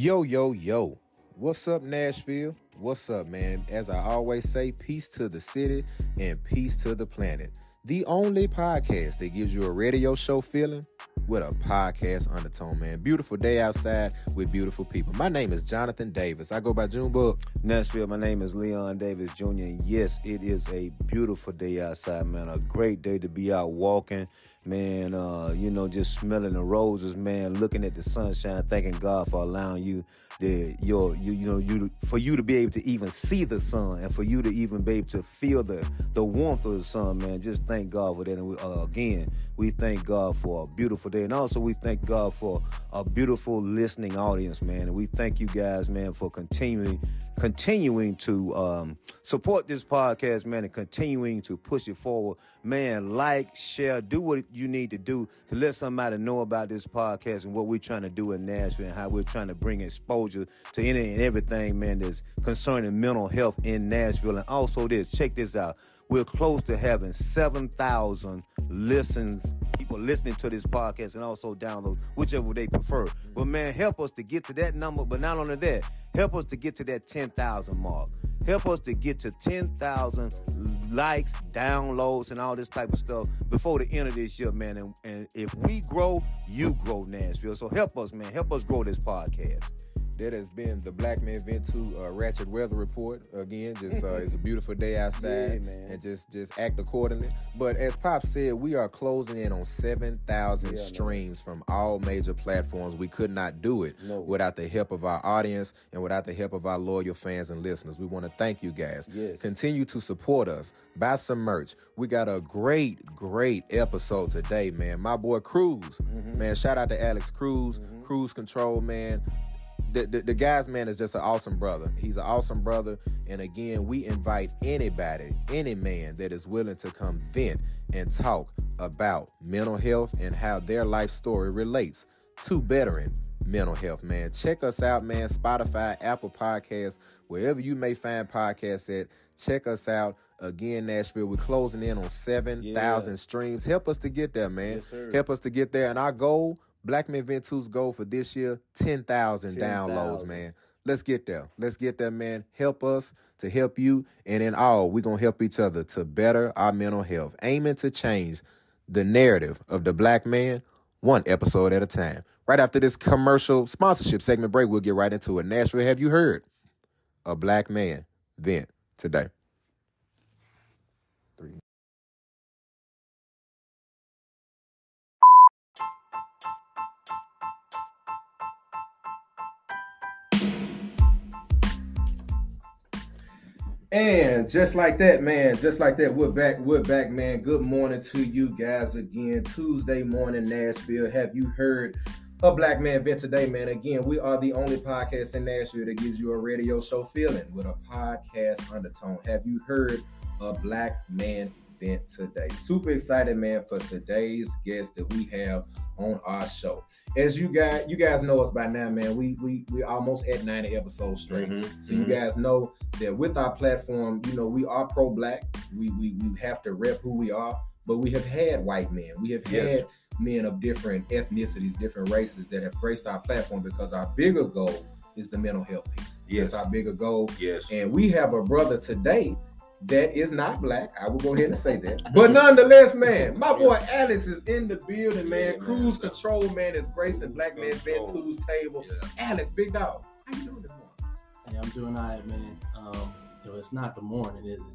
Yo, yo, yo. What's up, Nashville? What's up, man? As I always say, peace to the city and peace to the planet. The only podcast that gives you a radio show feeling with a podcast undertone, man. Beautiful day outside with beautiful people. My name is Jonathan Davis. I go by Junebug. Nashville, my name is Leon Davis Jr. And yes, it is a beautiful day outside, man. A great day to be out walking, man. Uh, you know, just smelling the roses, man. Looking at the sunshine, thanking God for allowing you the your you you know you for you to be able to even see the sun and for you to even be able to feel the the warmth of the sun, man. Just thank God for that. And we, uh, again, we thank God for a beautiful day, and also we thank God for a beautiful listening audience, man. And we thank you guys, man, for continuing continuing to um, support this podcast, man, and continuing to push it forward. Man, like, share, do what you need to do to let somebody know about this podcast and what we're trying to do in Nashville and how we're trying to bring exposure to any and everything, man, that's concerning mental health in Nashville. And also this, check this out. We're close to having 7,000 listens, people listening to this podcast and also download, whichever they prefer. Mm-hmm. But man, help us to get to that number. But not only that, help us to get to that 10,000 mark. Help us to get to 10,000 likes, downloads, and all this type of stuff before the end of this year, man. And, and if we grow, you grow, Nashville. So help us, man. Help us grow this podcast. That has been the Black Man Vent Too uh, Ratchet Weather Report. Again, just uh, it's a beautiful day outside, Yeah, man. and just just act accordingly. But as Pop said, we are closing in on seven thousand Yeah, man. streams from all major platforms. We could not do it No. without the help of our audience and without the help of our loyal fans and listeners. We want to thank you guys. Yes. Continue to support us. Buy some merch. We got a great, great episode today, man. My boy Cruz, Mm-hmm. man. Shout out to Alex Cruz, Cruise Control, man the, the, the guy's man is just an awesome brother. He's an awesome brother. And again, we invite anybody, any man that is willing to come vent and talk about mental health and how their life story relates to bettering mental health, man. Check us out, man. Spotify, Apple Podcasts, wherever you may find podcasts at. Check us out. Again, Nashville, we're closing in on 7,000 Yeah. streams. Help us to get there, man. Yes. Help us to get there. And our goal, Black Men Vent Too's goal for this year, 10,000 downloads, 10,000. man. Let's get there. Let's get there, man. Help us to help you. And in all, we're going to help each other to better our mental health, aiming to change the narrative of the black man one episode at a time. Right after this commercial sponsorship segment break, we'll get right into it. Nashville, have you heard a black man vent today? And just like that, man, just like that, we're back. We're back, man. Good morning to you guys again. Tuesday morning, Nashville. Have you heard a black man vent today, man? Again, we are the only podcast in Nashville that gives you a radio show feeling with a podcast undertone. Have you heard a black man vent today? Super excited, man, for today's guest that we have on our show. As you guys, you guys know us by now, man. We we we almost at 90 episodes straight. Mhm, So you mhm. guys know that with our platform, you know, we are pro-black. We we we have to rep who we are, but we have had white men. We have Yes. had men of different ethnicities, different races that have graced our platform because our bigger goal is the mental health piece. Yes. That's our bigger goal. Yes. And we have a brother today that is not black. I will go ahead and say that. But nonetheless, man, my boy Alex is in the building, man. Yeah, man. Cruz control, man, is gracing Black Man Control. Vent Too's table. Yeah. Alex, big dog. How you doing this morning? Hey, I'm doing all right, man. Um, yo, it's not the morning, is it?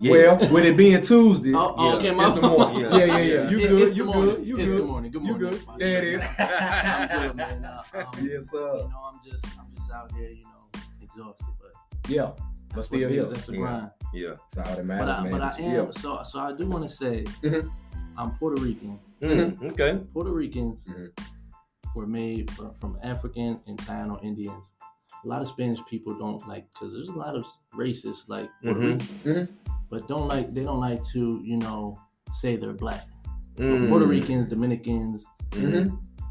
Yeah. Well, with it being Tuesday, Oh, Yeah, okay, my it's the morning. Yeah. Yeah, yeah, yeah. You good? It's the You morning. good? You it's the morning. Good morning. You good? everybody. There it is. I'm good, man. Uh, um, Yes, sir. You know, I'm just, I'm just out here, you know, exhausted, but Yeah, but that's still here. it here. is. That's the Yeah. grind. Yeah. That's all that But I, man. but I That you- am. So, so I do want to say, Mhm. I'm Puerto Rican. Mhm, Okay. Puerto Ricans Mhm. were made from, from African and Taino Indians. A lot of Spanish people don't like because there's a lot of racists like Puerto Mhm. Ricans, Mhm. but don't like they don't like to you know say they're black. Puerto Ricans, Dominicans.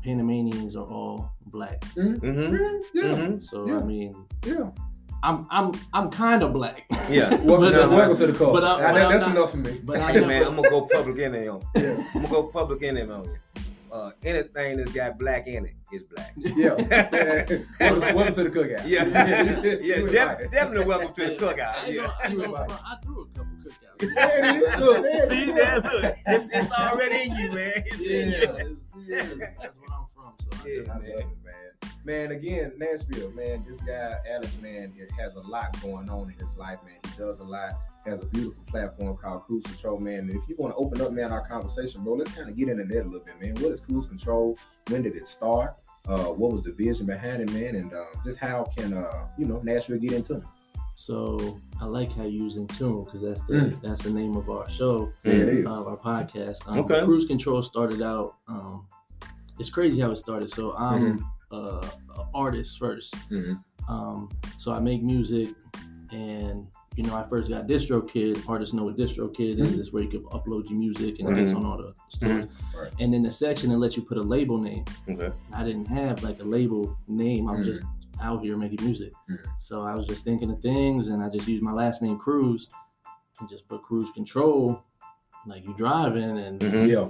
Panamanians are all black. Mhm. Mhm. Yeah, Mhm. So Yeah. I mean, yeah. I'm I'm I'm kind of black. Yeah. Welcome, But, to, uh, welcome to the call. but I- but I'm that's not- enough for me. but I Hey am- man, I'm gonna go public in there. yo. Yeah. I'm gonna go public in there, man. uh, anything that's got black in it is black. Yeah. welcome, welcome to the cookout. Yeah, yeah, You was def- definitely welcome to the I cookout. ain't Yeah. gonna- I, ain't You was gonna right. front, I threw a couple cookouts. There it is. Look, there See is. that? Look, it's, it's already in you, man. It's Yeah, in you. it's- yeah, that's where I'm from. So I Yeah. just- love it, man. Man, again, Nashville, man, this guy, Alex, man, it has a lot going on in his life, man. He does a lot, has a beautiful platform called Cruz Control, man. And if you want to open up, man, our conversation, bro, let's kind of get into that a little bit, man. What is Cruz Control? When did it start? Uh, what was the vision behind it, man? And uh, just how can, uh, you know, Nashville get into it? So I like how you using tune because that's the Mm. that's the name of our show, Yeah, it is. our podcast. Um, Okay. Cruz Control started out. Um, it's crazy how it started. So I'm uh, artist 1st Mhm. Um, so I make music, and you know I first got DistroKid. Artists know what DistroKid is. Mhm. It's where you can upload your music and it gets on all the stores. Right. And in the section it lets you put a label name. Okay. I didn't have like a label name. I'm Mhm. just out here making music. Mhm. So I was just thinking of things and I just used my last name Cruz and just put cruise control. Like you driving and. Yeah.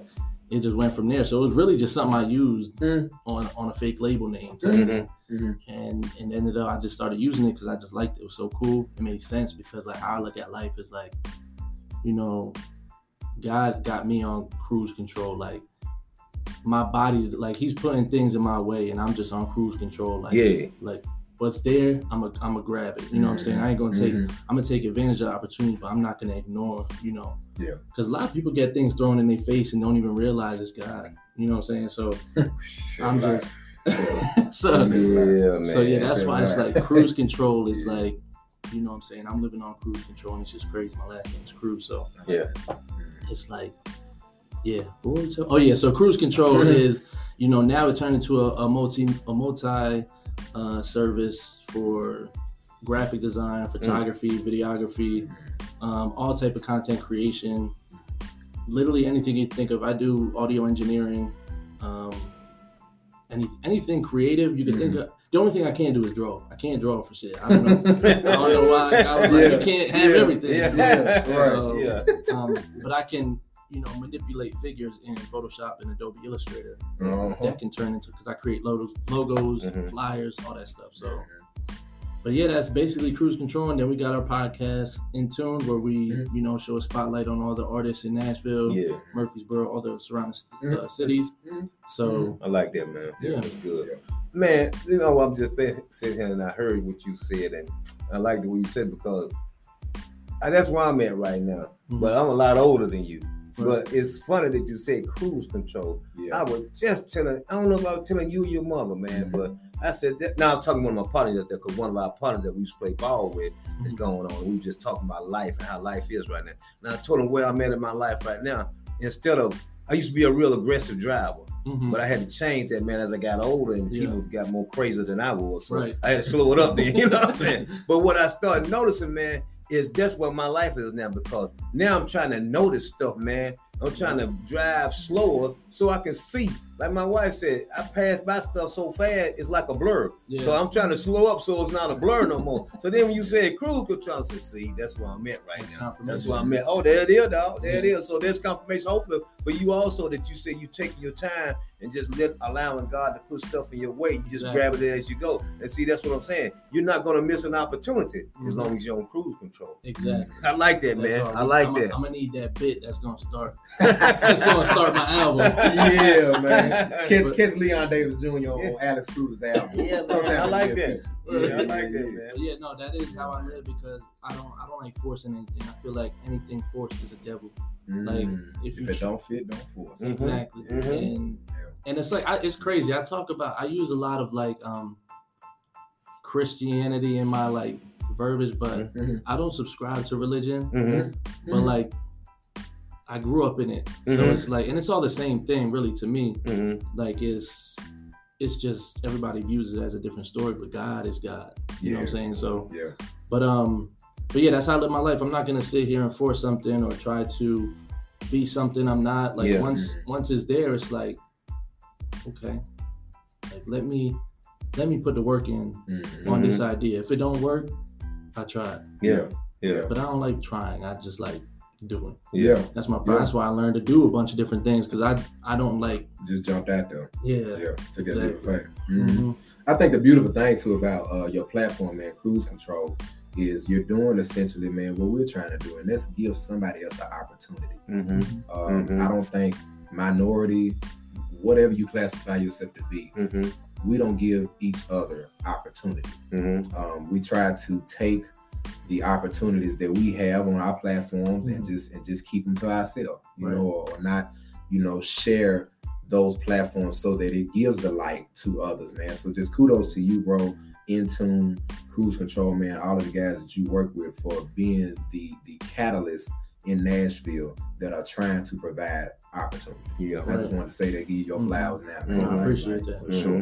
It just went from there. So it was really just something I used Mm. on on a fake label name. Mhm. Mhm. And and ended up I just started using it because I just liked it. It was so cool. It made sense because like how I look at life is like, you know, God got me on cruise control. Like my body's like he's putting things in my way and I'm just on cruise control. Like Yeah. like what's there, I'm a I'm a grab it. You know what I'm saying? I ain't gonna take Mhm. I'm gonna take advantage of the opportunity, but I'm not gonna ignore, you know. Yeah. Because a lot of people get things thrown in their face and don't even realize it's God. You know what I'm saying? So I'm just so Yeah, man. so yeah, that's Say why it's like cruise control is like, you know what I'm saying? I'm living on cruise control and it's just crazy. My last name is Cruz, so Yeah. it's like, yeah. What were we talking- Oh yeah, so Cruz Control is, you know, now it turned into a, a multi a multi uh, service for graphic design, photography, videography, um, all type of content creation. Literally anything you think of. I do audio engineering. Um, any anything creative you can think of. The only thing I can't do is draw. I can't draw for shit. I don't know. I don't know why. I was like, Yeah. you can't have Yeah. everything. Yeah. Yeah, right. So, Yeah. um, but I can, you know, manipulate figures in Photoshop and Adobe Illustrator. Uh-huh. That can turn into because I create logos, logos, Mhm. flyers, all that stuff. So, but yeah, that's basically Cruz Control. And then we got our podcast in tune where we, Mhm. you know, show a spotlight on all the artists in Nashville, Yeah. Murfreesboro, all the surrounding uh, Mhm. cities. Mhm. So I like that, man. Yeah. That's good. Yeah. Man, you know, I'm just think, sitting here and I heard what you said, and I like the way you said because that's where I'm at right now. Mhm. But I'm a lot older than you. Right. But it's funny that you said cruise control. Yeah. I was just telling, I don't know if I was telling you or your mother, man, Mhm. but I said that. Now I'm talking to one of my partners there because one of our partners that we used to play ball with is Mhm. going on. We were just talking about life and how life is right now. And I told him where I'm at in my life right now. Instead of, I used to be a real aggressive driver. Mhm. But I had to change that, man, as I got older and Yeah. people got more crazy than I was. So Right. I had to slow it up then, you know what I'm saying? But what I started noticing, man, is that's what my life is now because now I'm trying to notice stuff, man. I'm trying to drive slower so I can see. Like my wife said, I pass by stuff so fast, it's like a blur. Yeah. So I'm trying to slow up so it's not a blur no more. so then when you said cruise control, I said, see, that's where I'm at right now. That's where I'm at. Oh, there it is, dog. There it is. So there's confirmation, hopefully, for you also that you say you taking your time and just let allowing God to put stuff in your way. You just Exactly. grab it as you go. And see, that's what I'm saying. You're not gonna miss an opportunity as Mhm. long as you're on cruise control. Exactly. I like that, That's man. all. I like I'm, that. I'm gonna need that bit that's gonna start. That's gonna start my album. yeah, man. Catch, But- catch Leon Davis Jr. on Yeah. Alex Cruz's album. Yeah, man, I like be that. feature. Yeah, I like that, man. Yeah, no, that is how I live because I don't I don't like forcing anything. I feel like anything forced is a devil. Like, Mm. if if, it don't fit, don't force. Mhm. Exactly. Mhm. And and it's like I, it's crazy. I talk about I use a lot of like um Christianity in my like verbiage, but Mhm. I don't subscribe to religion. Mhm. But like I grew up in it. So Mhm. it's like and it's all the same thing really to me. Mhm. Like it's it's just everybody views it as a different story, but God is God. You know what I'm saying? So Yeah. But um, but yeah, that's how I live my life. I'm not gonna sit here and force something or try to be something I'm not. Like Yeah. once once it's there, it's like, okay, like let me let me put the work in Mhm. on this idea. If it don't work, I try. Yeah. Yeah. But I don't like trying. I just like doing. Yeah, That's my Yeah. that's why I learned to do a bunch of different things because I I don't like just jumped out there. yeah. Yeah, to get Exactly. it Mhm. Mhm. I think the beautiful thing too about uh, your platform, man, Cruz Control, is you're doing essentially, man, what we're trying to do, and that's give somebody else an opportunity. Mm-hmm. Um. I don't think minority, whatever you classify yourself to be, Mm-hmm. we don't give each other opportunity. Mm-hmm. Um, we try to take the opportunities that we have on our platforms and Mhm. just and just keep them to ourselves, you Right. know, or not, you know, share those platforms so that it gives the light to others, man. So just kudos to you, bro. Intune, Cruz Control, man. All of the guys that you work with for being the the catalyst in Nashville that are trying to provide opportunity. Yeah. I just wanted to say that, give you your Mhm. flowers now. Mhm. man. I appreciate that. for sure.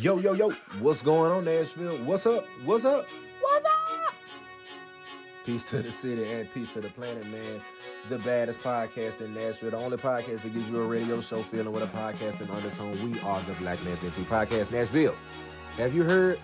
Yo, yo, yo, what's going on, Nashville? What's up? What's up? What's up? Peace to the city and peace to the planet, man. The baddest podcast in Nashville, the only podcast that gives you a radio show feeling with a podcast podcasting undertone. We are the Black Man Vent Too Podcast Nashville. Have you heard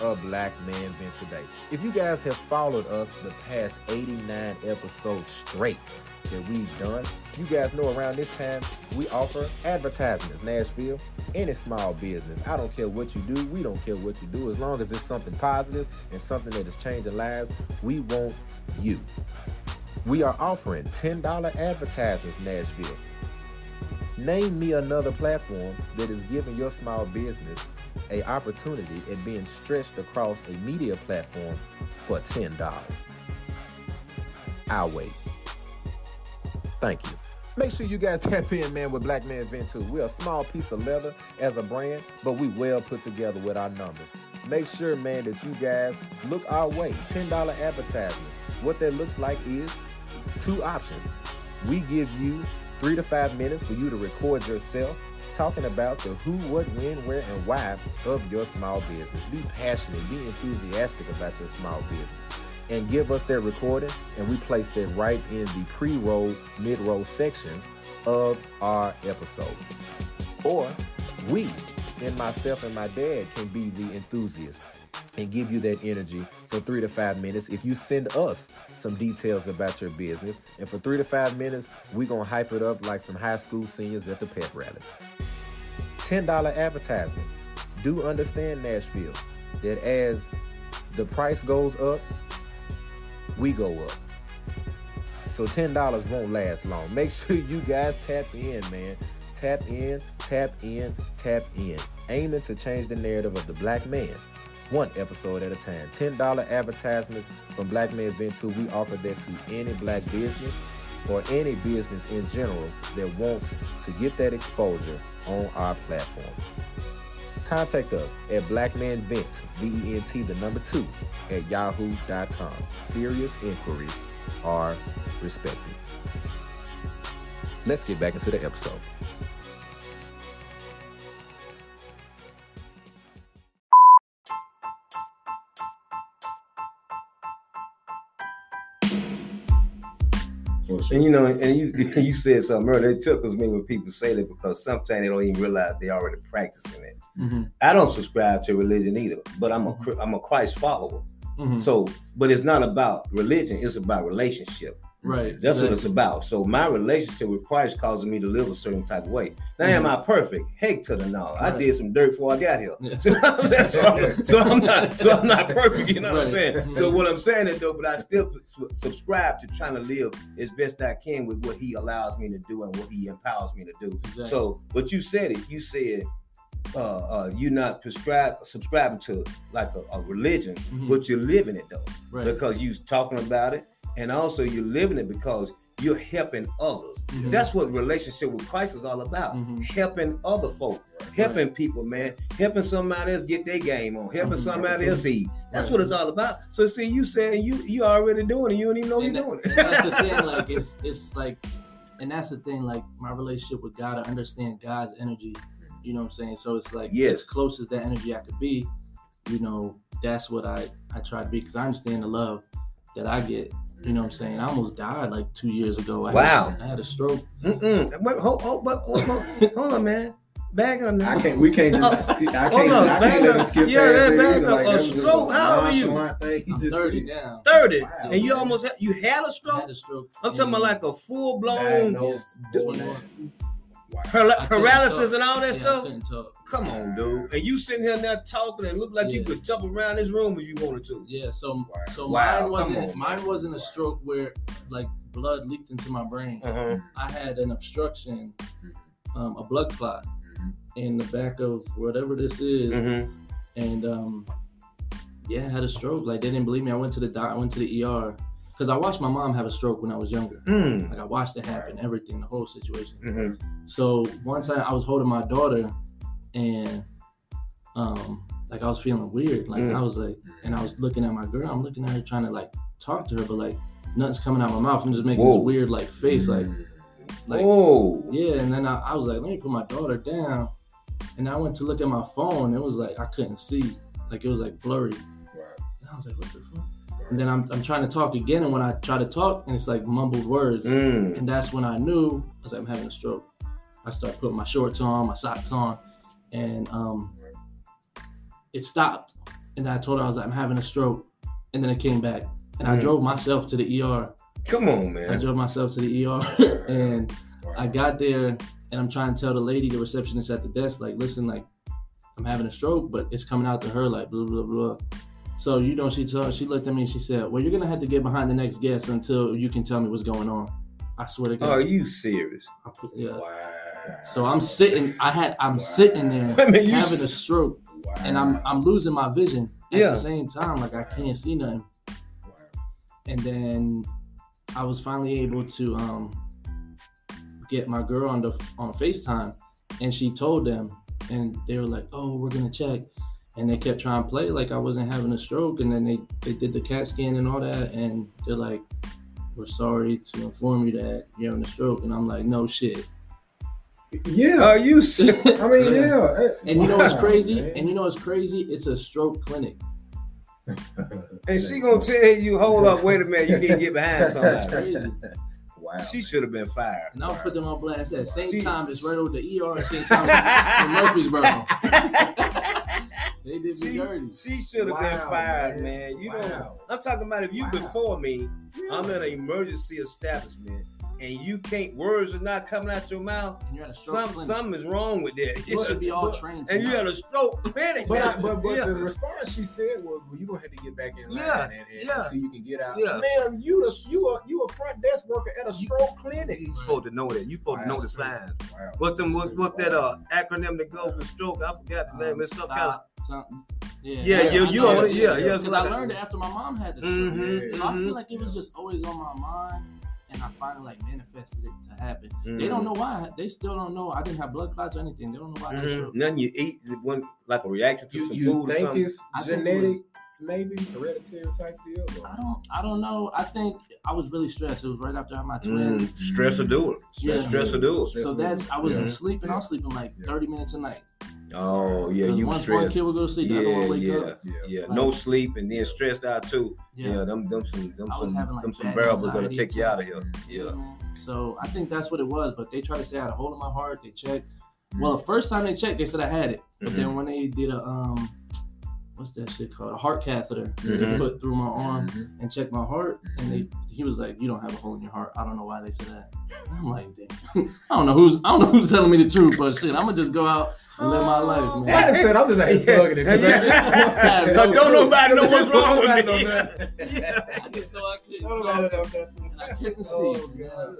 of Black Man Vent today? If you guys have followed us the past 89 episodes straight that we've done, you guys know around this time we offer advertisements, Nashville any small business. I don't care what you do. We don't care what you do. As long as it's something positive and something that is changing lives, we want you. We are offering $10 advertisements, Nashville. Name me another platform that is giving your small business a opportunity at being stretched across a media platform for $10. I'll wait. Thank you. Make sure you guys tap in, man, with Black Man Vent Too. We're a small piece of leather as a brand, but we well put together with our numbers. Make sure, man, that you guys look our way. $10 advertisements. What that looks like is two options. We give you three to five minutes for you to record yourself talking about the who, what, when, where, and why of your small business. Be passionate, be enthusiastic about your small business and give us their recording, and we place that right in the pre-roll, mid-roll sections of our episode. Or we, and myself and my dad, can be the enthusiast and give you that energy for three to five minutes. If you send us some details about your business, and for three to five minutes, we're gonna hype it up like some high school seniors at the pep rally. $10 advertisements. Do understand, Nashville, that as the price goes up, we go up. So ten dollars won't last long. Make sure you guys tap in, man. Tap in, tap in, tap in. Aiming to change the narrative of the black man. One episode at a time. $10 advertisements from Black Man Vent Too. We offer that to any black business or any business in general that wants to get that exposure on our platform. Contact us at blackmanvent, V-E-N-T, the number two, at yahoo.com. Serious inquiries are respected. Let's get back into the episode. For sure. And you know, and you you said something earlier. It tickles me when people say that because sometimes they don't even realize they already practicing it. Mhm. I don't subscribe to religion either, but I'm a Chri- I'm a Christ follower. Mhm. So, but it's not about religion; it's about relationship. Right. That's what it's about. So my relationship with Christ causes me to live a certain type of way. Now, am I perfect? Heck to the no. I did some dirt before I got here. Yeah. So, I'm? So I'm, not so I'm not perfect. You know what I'm Right. saying? So what I'm saying is though, but I still subscribe to trying to live as best I can with what He allows me to do and what He empowers me to do. Exactly. So, but you said it. You said uh, uh, you're not prescribe subscribing to like a, a religion, Mhm. but you're living it though right. because you talking about it and also you're living it because you're helping others Mhm. that's what relationship with christ is all about Mhm. helping other folk helping people man helping somebody else get their game on helping Mhm. somebody else eat that's Right. what it's all about so see you saying you you already doing it you don't even know and, you're that- doing it that's the thing. Like it's it's like, and that's the thing. Like my relationship with God, I understand God's energy. You know what I'm saying? So it's like Yes. as close as that energy I could be. You know, that's what I I try to be because I understand the love that I get. You know what I'm saying? I almost died like two years ago. I Wow. Had, I had a stroke. Mm-mm. Wait, hold, hold, but- hold, hold, hold on man Back on I can't. We can't just. I can't. Hold on, I back can't let him up. skip Yeah, past that that back either. up. Like A that was stroke? How old are you? thing. He I'm just 30 now. 30, Wow, and you man. almost had, you had a I stroke. had a stroke. I'm talking about like a full blown Diagnosed. Yeah, Wow. 21. Wow. Paral- I couldn't paralysis and all that Yeah, stuff. Come on, dude. And you sitting here now talking and look like you could jump around this room if you wanted to. Yeah, so Wow. so Wow, mine wasn't on, mine wasn't a stroke where like blood leaked into my brain. Uh-huh. I had an obstruction, Mm-hmm. um, a blood clot Mhm. in the back of whatever this is, Mm-hmm. and um, yeah, I had a stroke. Like they didn't believe me. I went to the doc. I went to the ER because I watched my mom have a stroke when I was younger. Mm. Like I watched it happen, everything, the whole situation. Mm-hmm. So one time I was holding my daughter, and um, like I was feeling weird. Like Mm. I was like, and I was looking at my girl. I'm looking at her trying to like talk to her, but like nothing's coming out of my mouth. I'm just making Whoa. this weird like face, like like oh. yeah. And then I, I was like, let me put my daughter down, and I went to look at my phone. It was like I couldn't see, like it was like blurry. Wow. And I was like, what the fuck? And then I'm, I'm trying to talk again, and when I try to talk, and it's like mumbled words. Mm. And that's when I knew I was like, I'm having a stroke. I started putting my shorts on, my socks on, and um, it stopped. And I told her I was like, I'm having a stroke. And then it came back. And I Mm. drove myself to the ER. Come on, man! I drove myself to the ER. and. I got there and I'm trying to tell the lady, the receptionist at the desk, like, listen, like, I'm having a stroke, but it's coming out to her, like, blah, blah, blah. So, you know, she told, she looked at me and she said, well, you're going to have to get behind the next guest until you can tell me what's going on. I swear to God. Are you serious? I yeah. Wow. So I'm sitting. I had. I'm Wow. sitting there Wait a having a stroke, Wow. and I'm I'm losing my vision at Yeah. the same time. Like I can't see nothing. Wow. And then I was finally able to um get my girl on the on Facetime, and she told them, and they were like, "Oh, we're gonna check." And they kept trying to play like I wasn't having a stroke, and then they they did the CAT scan and all that, and they're like, "We're sorry to inform you that you're having a stroke," and I'm like, "No shit." Yeah. Are you? I mean, yeah. eh, And you know what's crazy? man. And you know what's crazy? It's a stroke clinic. And she gonna tell you, hold up, wait a minute, you need to get behind That's crazy. Wow. She should have been fired. And I'll put them on blast at the same See- time as right over the ER, same time as in Murfreesboro. They did me She, dirty. she should have Wow, been fired, man. man. You Wow. know, I'm talking about if you Wow. before me, Yeah. I'm in an emergency establishment, and you can't words are not coming out your mouth. And you're at a stroke Some something is wrong with that. you should be all but- trained. and you had a stroke clinic. But, I, but, but yeah. the response she said was, "Well, you gonna have to get back in line Yeah, and, and, yeah. until you can get out." Yeah. Man, you a you a you a front desk worker at a stroke clinic. you supposed to know that. You supposed to know the crazy. signs. Wow. What's them? What's, what's that? Uh, acronym that goes with stroke? I forgot the name. Um, It's some kind of. something. Yeah, Yeah, I you- you it, already- yeah, yeah, it's Because like I a- learned it after my mom had the stroke. Mhm, So I feel like it was just always on my mind, and I finally like manifested it to happen. They Mhm. don't know why. They still don't know. I didn't have blood clots or anything. They don't know why. I had a Mhm. stroke. Nothing you eat, one like a reaction to You, some you food or think something. it's I think it genetic, maybe hereditary type deal? or- I don't. I don't know. I think I was really stressed. It was right after I had my Mm, twin. stress will do it. Yeah. Stress will do it. So that's I wasn't Yeah. sleeping. I was sleeping like Yeah. 30 minutes a night. Oh yeah, you once one stressed. kid would go to sleep, the other Yeah, one wake yeah, up. Yeah. yeah. No sleep and then stressed out too. Yeah. Yeah, them, them some, them some, having, like, them some bad variables gonna take you out of here. attacks. Yeah. man. So I think that's what it was. But they tried to say I had a hole in my heart. They checked. Mm-hmm. Well, the first time they checked, they said I had it. But Mhm. then when they did a um, what's that shit called? A heart catheter. They Mhm. put through my arm Mhm. and checked my heart, and they he was like, "You don't have a hole in your heart." I don't know why they said that. I'm like, damn. I don't know who's I don't know who's telling me the truth, but shit, I'm gonna just go out and live my life, man. I said I'm just like plugging it. 'cause I- Yeah. Don't nobody know what's wrong with me. know that. Yeah. I just know I couldn't Nobody talk, know that. and I couldn't see. Oh, man. God.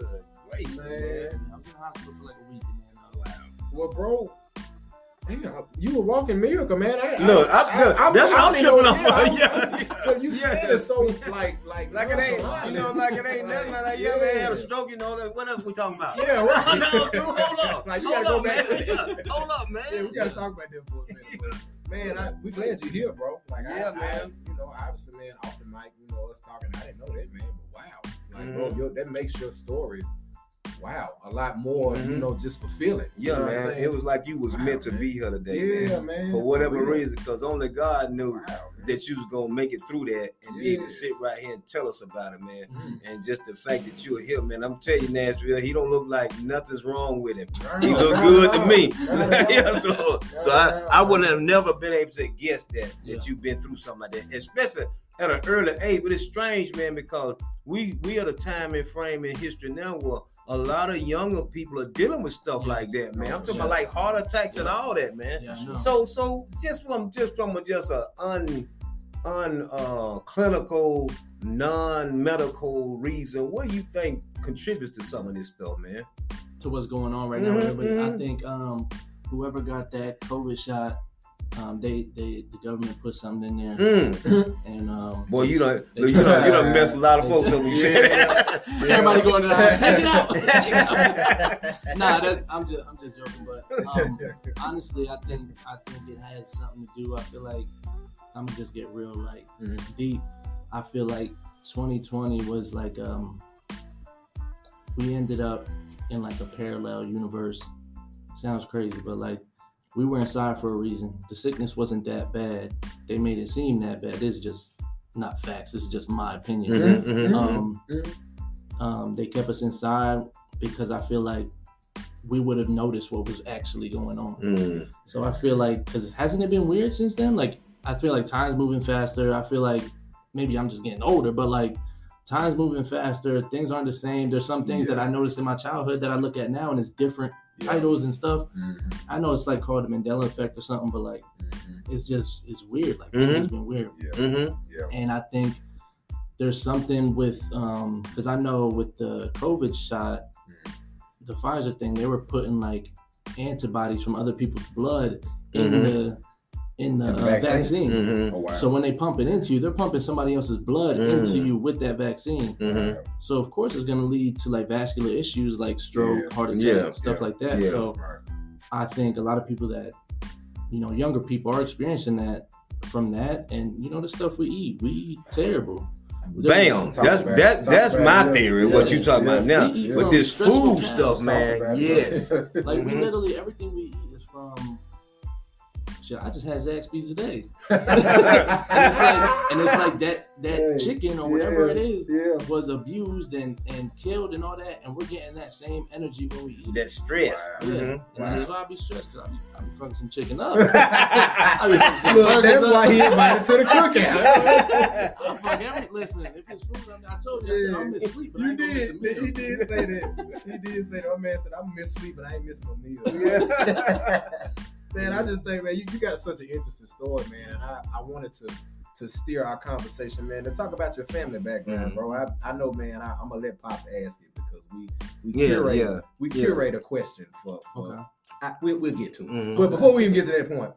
Great, Man. I was in the hospital for like a week, and then uh, Well, bro, damn, you were walking miracle, man. I, Look, I- look, that's what I'm think tripping it off of. yeah, Yeah, I- yeah. 'cause you Yeah. said it so like like Like it ain't, you know, like it ain't nothing. Like, yeah, man, had a stroke, you know. that- What else we talking about? Yeah, right. no, dude, hold up. Like, you hold gotta go up, back man. to- Yeah, Hold up, man. Yeah, we gotta talk about that for a minute. But, man, I, we glad you're here, bro. Like, Yeah, I, man. I, you know, obviously, man, off the mic, you know, us talking, I didn't know that, man. But wow, like, bro, Mhm. your, that makes your story, wow, a lot more, you Mhm. know, just fulfilling. You Yeah, man. It was like you was Wow, meant to man. be here today, yeah, man. man. For whatever real. reason, because only God knew Wow, that you was gonna make it through that and be able to sit right here and tell us about it, man. Mhm. And just the fact that you were here, man. I'm telling you, Nashville, he don't look like nothing's wrong with him. He look good to me. yeah, so so I, I would have never been able to guess that that you've been through something like that, especially at an early age. But it's strange, man, because we we are the time and frame in history now where a lot of younger people are dealing with stuff like that, man. I'm talking about like heart attacks and all that, man. Yeah, I. So so just from just from a, just a un un uh, clinical non-medical reason, what do you think contributes to some of this stuff, man? to what's going on right now. with Mhm, everybody. I mhm. think um, whoever got that COVID shot, um, they they the government put something in there, Mm. and um, Boy, you don't they you don't you don't mess a lot of folks up when you say that. Everybody going to the house, take it out. Take it out. nah, that's I'm just I'm just joking, but um, honestly, I think I think it has something to do. I feel like I'm gonna just get real like Mhm. deep. I feel like 2020 was like um we ended up in like a parallel universe. Sounds crazy, but like we were inside for a reason. The sickness wasn't that bad. They made it seem that bad. This is just not facts. This is just my opinion. Mhm, mhm. Um, Mhm. um, they kept us inside because I feel like we would have noticed what was actually going on. Mm. So I feel like because hasn't it been weird since then? Like I feel like time's moving faster. I feel like maybe I'm just getting older, but like time's moving faster. Things aren't the same. There's some things Yeah. that I noticed in my childhood that I look at now and it's different Yeah. titles and stuff. Mhm. I know it's like called the Mandela effect or something, but like Mhm. it's just it's weird. Like it's been weird, Yeah. Mhm. Yeah. and I think there's something with um because I know with the COVID shot, the Pfizer thing, they were putting like antibodies from other people's blood in the in the, In the uh, vaccine? vaccine. Mhm. Oh wow. So when they pump it into you, they're pumping somebody else's blood Mm. into you with that vaccine. Mhm. So of course it's going to lead to like vascular issues like stroke, Yeah. heart attack, Yeah. stuff Yeah. like that. Yeah. So Right. I think a lot of people that you know younger people are experiencing that from that, and you know the stuff we eat, we eat terrible. Bam. Talk That's about that Talk that's about my it. theory. Yeah. What you talking Yeah. about now? Eat With this food stuff, man. Yes. Like we Mhm. literally everything we eat is from. Shit, I just had Zaxby's today. and it's like, and it's like that that Yeah. chicken or whatever Yeah. it is yeah. was abused and and killed and all that, and we're getting that same energy when we eat. That stress. Wow. Yeah, Mhm. and that's why I be stressed. 'cause I be, I be fucking some chicken up. I be some Look, that's up. why he invited to the cookout. I fuck every listen. If it's food, I, I told you I said I'm miss sleep, but I You ain't gonna miss did. a meal. He did say that. He did say that. My man said, "I'm miss sleep, but I ain't missing no meal." Yeah. Man, I just think, man, you, you got such an interesting story, man, and I, I wanted to to steer our conversation, man, to talk about your family background, Mhm. bro. I, I know, man. I, I'm gonna let pops ask it because we we Yeah, curate yeah, we yeah. curate a question for. for Okay. I, we'll, we'll get to it. Mhm. But before we even get to that point,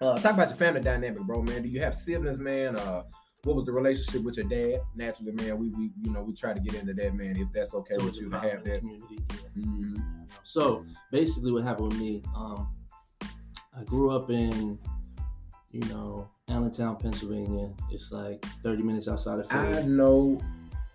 uh, talk about your family dynamic, bro, man. Do you have siblings, man? Uh, what was the relationship with your dad? Naturally, man, we, we you know we try to get into that, man. If that's okay So with you to have that. community, yeah. Mhm. So basically, what happened with me? Um, I grew up in, you know, Allentown, Pennsylvania. It's like 30 minutes outside of Philly. I know.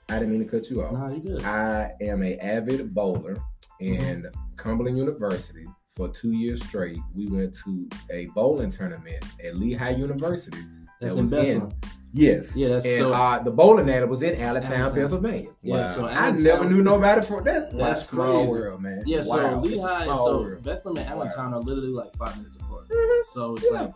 I didn't mean to cut you off. Nah, you good? I am a avid bowler, and Mm-hmm. Cumberland University for two years straight. We went to a bowling tournament at Lehigh University. That's that in was Bethlehem. Yes. Yeah, that's and so. uh, the bowling alley was in Allentown, Allentown. Pennsylvania. yeah, so I never knew nobody from that. Wow, That's small crazy. world, man. Yeah, Wow, a Lehigh, small so world. Bethlehem and Wow. Allentown are literally like five minutes apart. Mhm. So it's Yeah. like,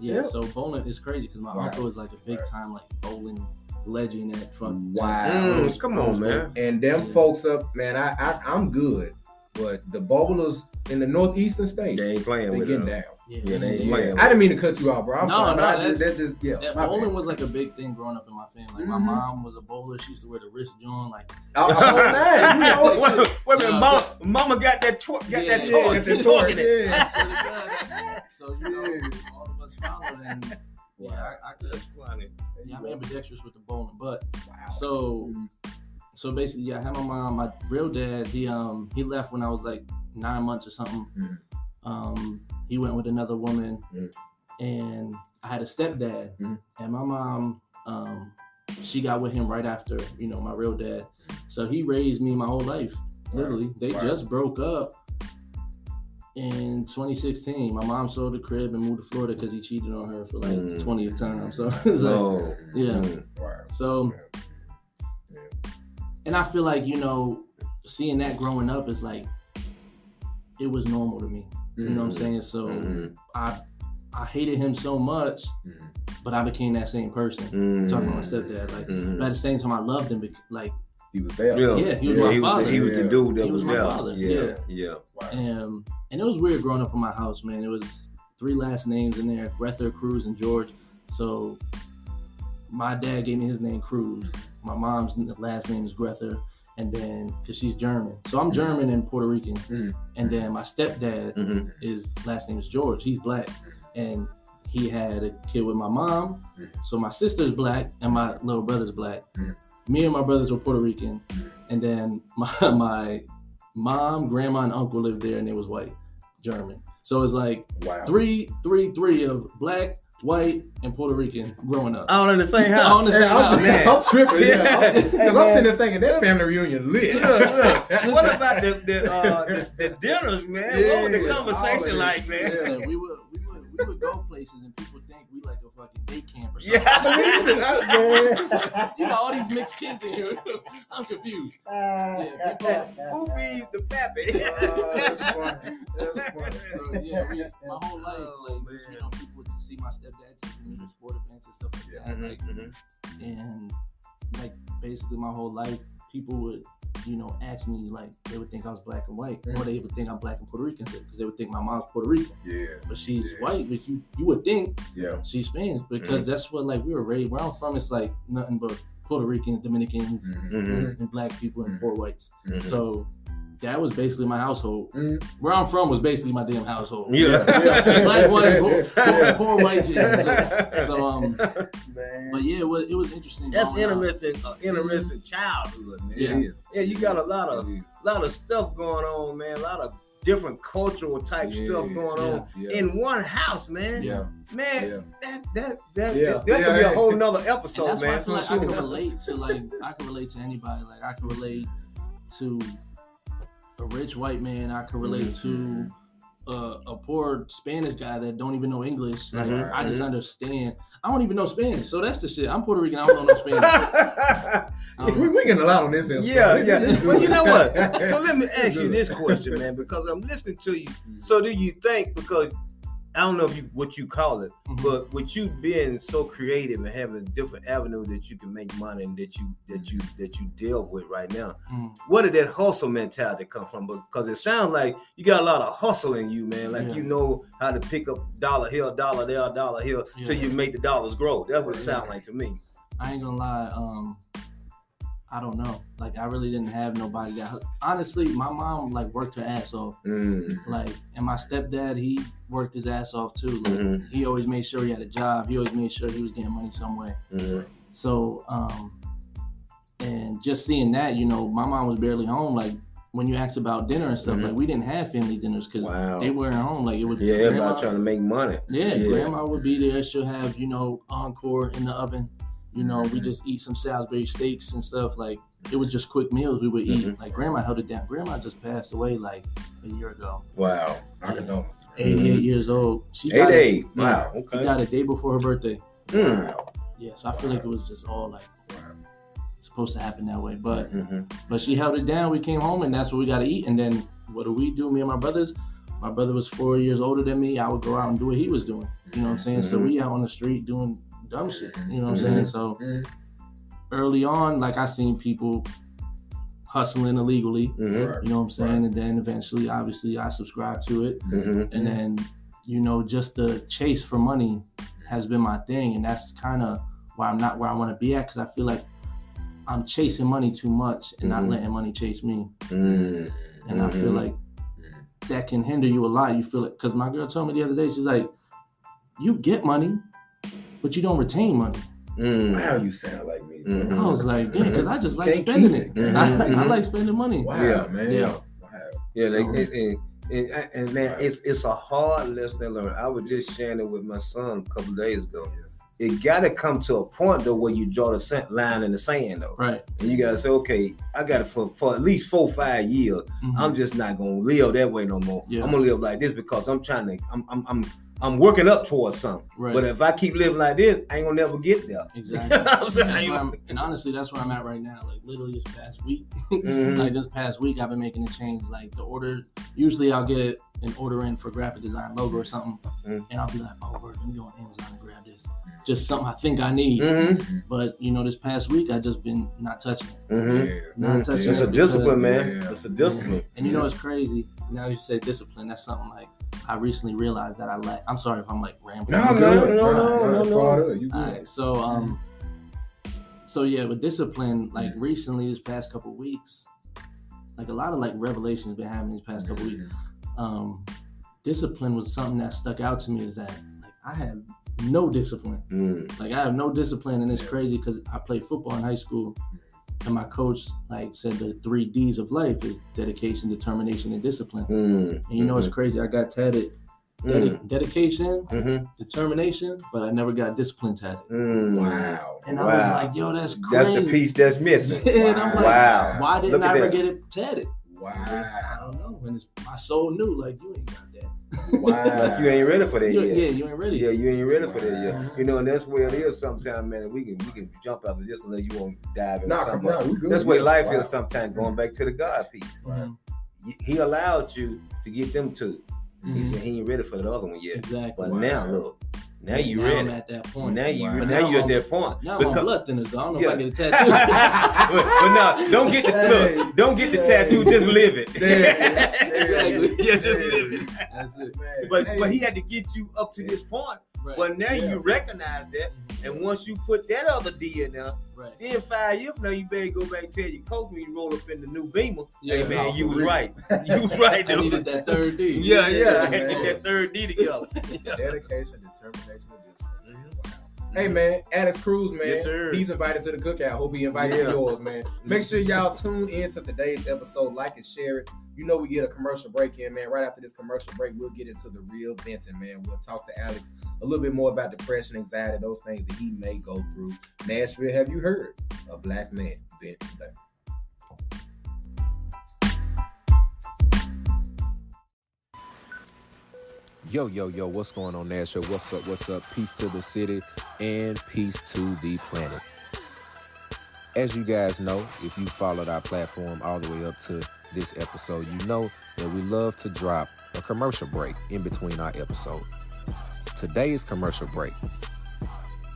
yeah, Yeah. so bowling is crazy because my Wow. uncle is like a big time like bowling legend at fuck. Wow. Mm, come on, man. And them Yeah. folks up, man, I, I I'm good, but the bowlers in the northeastern states, They ain't playing they with getting them. down. Yeah, Yeah, they ain't Yeah. I didn't mean to cut you off, bro. I'm No, sorry, but no, just, that's- that's just yeah. That my bowling bad. was like a big thing growing up in my family. Like my Mhm. mom was a bowler. She used to wear the wrist joint. Like Oh, oh, man, you know, wait, wait a minute, Yeah, mama, mama got that twerk, got Yeah, that yeah, torque, got that that torque torque, in it. Yeah. I swear to God. So you know, Yeah. all of us followed, and yeah, I, I could. That's funny. Yeah, I'm ambidextrous with the bowling, but Wow. so so basically, yeah, I had my mom. My real dad, he um he left when I was like nine months or something. Mhm. Um, he went with another woman, Mhm. and I had a stepdad, Mhm. and my mom um she got with him right after you know my real dad. So he raised me my whole life. Literally, they Wow. just broke up in 2016, my mom sold the crib and moved to Florida because he cheated on her for like Mm. the 20th time. So it's like, yeah. Mm. Wow. So, and I feel like you know, seeing that growing up is like, it was normal to me. You know what I'm saying? So Mhm. I, I hated him so much, Mhm. but I became that same person. Mhm. Talking about my stepdad, like, Mhm. but at the same time, I loved him. Like, He was there. Yeah, Yeah, he was yeah, my he was father. The, he was the dude that He was, was my there. father, Yeah, yeah. yeah. Wow. and and it was weird growing up in my house, man. It was three last names in there: Grether, Cruz, and George. So my dad gave me his name Cruz. My mom's last name is Grether, and then because she's German, so I'm German and Puerto Rican. Mhm. And then my stepdad, Mhm. his last name is George. He's black, and he had a kid with my mom. Mhm. So my sister's black, and my little brother's black. Mhm. Me and my brothers were Puerto Rican, and then my my mom, grandma, and uncle lived there, and they was white, German. So it's like Wow. three, three, three of black, white, and Puerto Rican growing up. All in the same All in the same Hey, I'm, house. man. I'm tripping, yeah. Because Hey, I'm man. sitting there thinking that family reunion lit. Look, look. What about the the, uh, the the dinners, man? what was the conversation all like, man? it. Listen, we would we would we go places and people think we like a fucking day camp or Yeah. something. I believe it. I- you got all these mixed kids in here. I'm confused. yeah. Who feeds the pappy? Oh, that's funny. That's funny. So yeah, we, my whole life, Oh, like you know, people would see my stepdad taking me to sport events and stuff like that. Mhm, Like, mhm. and like basically my whole life, people would, you know, ask me like they would think I was black and white, or they would think I'm black and Puerto Rican because they would think my mom's Puerto Rican, Yeah. but she's Yeah. white. But you you would think Yeah. she's Spanish because that's what like we were raised. Where I'm from, it's like nothing but Puerto Ricans, Dominicans, Mhm, and black people and Mhm. poor whites. mhm. So that was basically my household. Mhm. Where I'm from was basically my damn household. Yeah. Black, white, poor, poor, poor white shit. So, so, um, Man. but yeah, it was it was interesting. That's interesting. Uh, interesting childhood, man. Yeah. It is. Yeah, you got a lot of It is. lot of stuff going on, man. A lot of different cultural type Yeah, stuff going on Yeah. in one house, man. Yeah. Man, Yeah. that that that Yeah. that, that Yeah, could be a whole nother And episode, that's why I man. feel like for I can relate to like I can relate to anybody. Like I can relate to a rich white man. I can relate Mhm. to uh, a poor Spanish guy that don't even know English. Like Mhm, I just mhm. understand. I don't even know Spanish, so that's the shit. I'm Puerto Rican. I don't know no Spanish. Um, we, we getting a lot on this episode. yeah, yeah. Well, you know what? So let me ask you this question, man, because I'm listening to you. Mm-hmm. So do you think because I don't know if you what you call it, Mhm. but with you being so creative and having a different avenue that you can make money and that you that you that you deal with right now, Mhm. where did that hustle mentality come from? Because it sounds like you got a lot of hustle in you, man. Like Yeah. you know how to pick up dollar here, dollar there, dollar here, till you make the dollars grow. That's what it Yeah. sounds like to me. I ain't gonna lie. Um, I don't know. Like I really didn't have nobody that. Honestly, my mom like worked her ass off. Mm. Like, and my stepdad, he worked his ass off too. Like, Mhm. he always made sure he had a job. He always made sure he was getting money somewhere. Mhm. So, um, and just seeing that, you know, my mom was barely home. Like when you asked about dinner and stuff, Mhm. like we didn't have family dinners because Wow. they weren't home. Like it was Yeah, grandma- everybody trying to make money. yeah, Yeah. grandma would be there. She'll have, you know, encore in the oven. You know, we Mhm. just eat some Salisbury steaks and stuff. Like it was just quick meals we would eat. Mhm. Like grandma held it down. Grandma just passed away like a year ago. Wow. I can know. 88 Mhm. years old. She Eight got it- eight. yeah, Wow. She Okay. got a day before her birthday. Mm. Yeah, so I feel like it was just all like supposed to happen that way. But Mhm. but she held it down. We came home and that's what we got to eat. And then what do we do? Me and my brothers. My brother was four years older than me. I would go out and do what he was doing. You know what I'm saying? So Mhm. we out on the street doing dumb shit. You know what I'm Mhm. saying? So Mhm. early on, like I seen people hustling illegally. Mhm. You know what I'm saying? And then eventually, obviously, I subscribed to it. Mhm. And then, you know, just the chase for money has been my thing, and that's kind of why I'm not where I want to be at because I feel like I'm chasing money too much and not Mhm. letting money chase me. And I feel like that can hinder you a lot. You feel it because my girl told me the other day, she's like, "You get money, but you don't retain money." Mm. Wow, you sound like me. bro. Mhm. I was like, "Yeah," because I just like Can't spending it. it. I, Mhm. I like spending money. Wow, Yeah. man. Yeah. Wow. Yeah, they, So- and, and, and, and man, it's it's a hard lesson to learn. I was just sharing it with my son a couple days ago. it got to come to a point though where you draw the line in the sand though, Right. and you gotta say, okay, I got it for for at least four five years. Mhm. I'm just not gonna live that way no more. Yeah. I'm gonna live like this because I'm trying to. I'm I'm I'm, I'm working up towards something. Right. But if I keep living like this, I ain't gonna never get there. Exactly. I'm saying, That's I where ain't- I'm- and honestly, that's where I'm at right now. Like literally this past week, Mhm. like this past week, I've been making a change. Like the order, usually I'll get an order in for graphic design logo or something, Mhm. and I'll be like, oh, word, let me go on Amazon and grab this. Just something I think I need. Mhm. But you know, this past week I just been not touching it, Mhm. not Mhm. touching It's it. a discipline, man. Yeah. It's a discipline. And you know it's crazy? Now you say discipline. That's something like I recently realized that I lack. I'm sorry if I'm like rambling. No, You no, good. no, no, no, no. part of it. You good. All right, so um, so yeah, with discipline, like recently, this past couple weeks, like a lot of like revelations been happening these past couple weeks. Um, discipline was something that stuck out to me. Is that like I have no discipline. Mm. Like I have no discipline, and it's crazy because I played football in high school, and my coach like said the three D's of life is dedication, determination, and discipline. Mm. And you know it's crazy. I got tatted dedi- Mm. dedication, Mhm. determination, but I never got discipline tatted. Mm. Wow. And I was like, yo, that's crazy. That's the piece that's missing. and I'm like, Wow. why didn't Look I ever that. get it tatted? Wow. I don't know. And it's, my soul knew, like, you ain't got that. Wow. Like you ain't ready for that You- yet. yeah, you ain't ready. Yeah, you ain't ready for that yet. You know, and that's where it is sometimes, man. We can we can jump after this unless you want to dive into Nah, something. on. We. That's where life Wow. is sometimes going back to the God piece. Mhm. He allowed you to get them two. He Mhm. said he ain't ready for the other one yet. Exactly. But Wow. now look, now you now ready. I'm at that point. Now you Wow. now, Now you I'm- at that point. Now I'm on Because- blood. I don't know Yeah. if I get a but, tattoo. but no, don't get the Hey. look, don't get the Hey. tattoo, just live it. Exactly. yeah, just live it. That's it. Man, But hey, but he had to get you up to this point. Right. But now Yeah. you recognize that, and mm-hmm. once you put that other D in there, right. then five years from now you better go back and tell your coach when you roll up in the new Beamer. Yeah, hey man, no, you was real. right. You was right, I needed that third D. Yeah, yeah. I man. had to get that third D together. dedication, determination, and discipline. Mm-hmm. Wow. Hey man, Alex Cruz, man. Yes, sir. He's invited to the cookout. Hope he invited Yeah. to yours, man. Make sure y'all tune in to today's episode, like and share it. You know we get a commercial break in, man. Right after this commercial break, we'll get into the real venting, man. We'll talk to Alex a little bit more about depression, anxiety, those things that he may go through. Nashville, have you heard a black man vent today? Yo, yo, yo, what's going on, Nashville? What's up? What's up? Peace to the city and peace to the planet. As you guys know, if you followed our platform all the way up to this episode, you know that we love to drop a commercial break in between our episode. Today's commercial break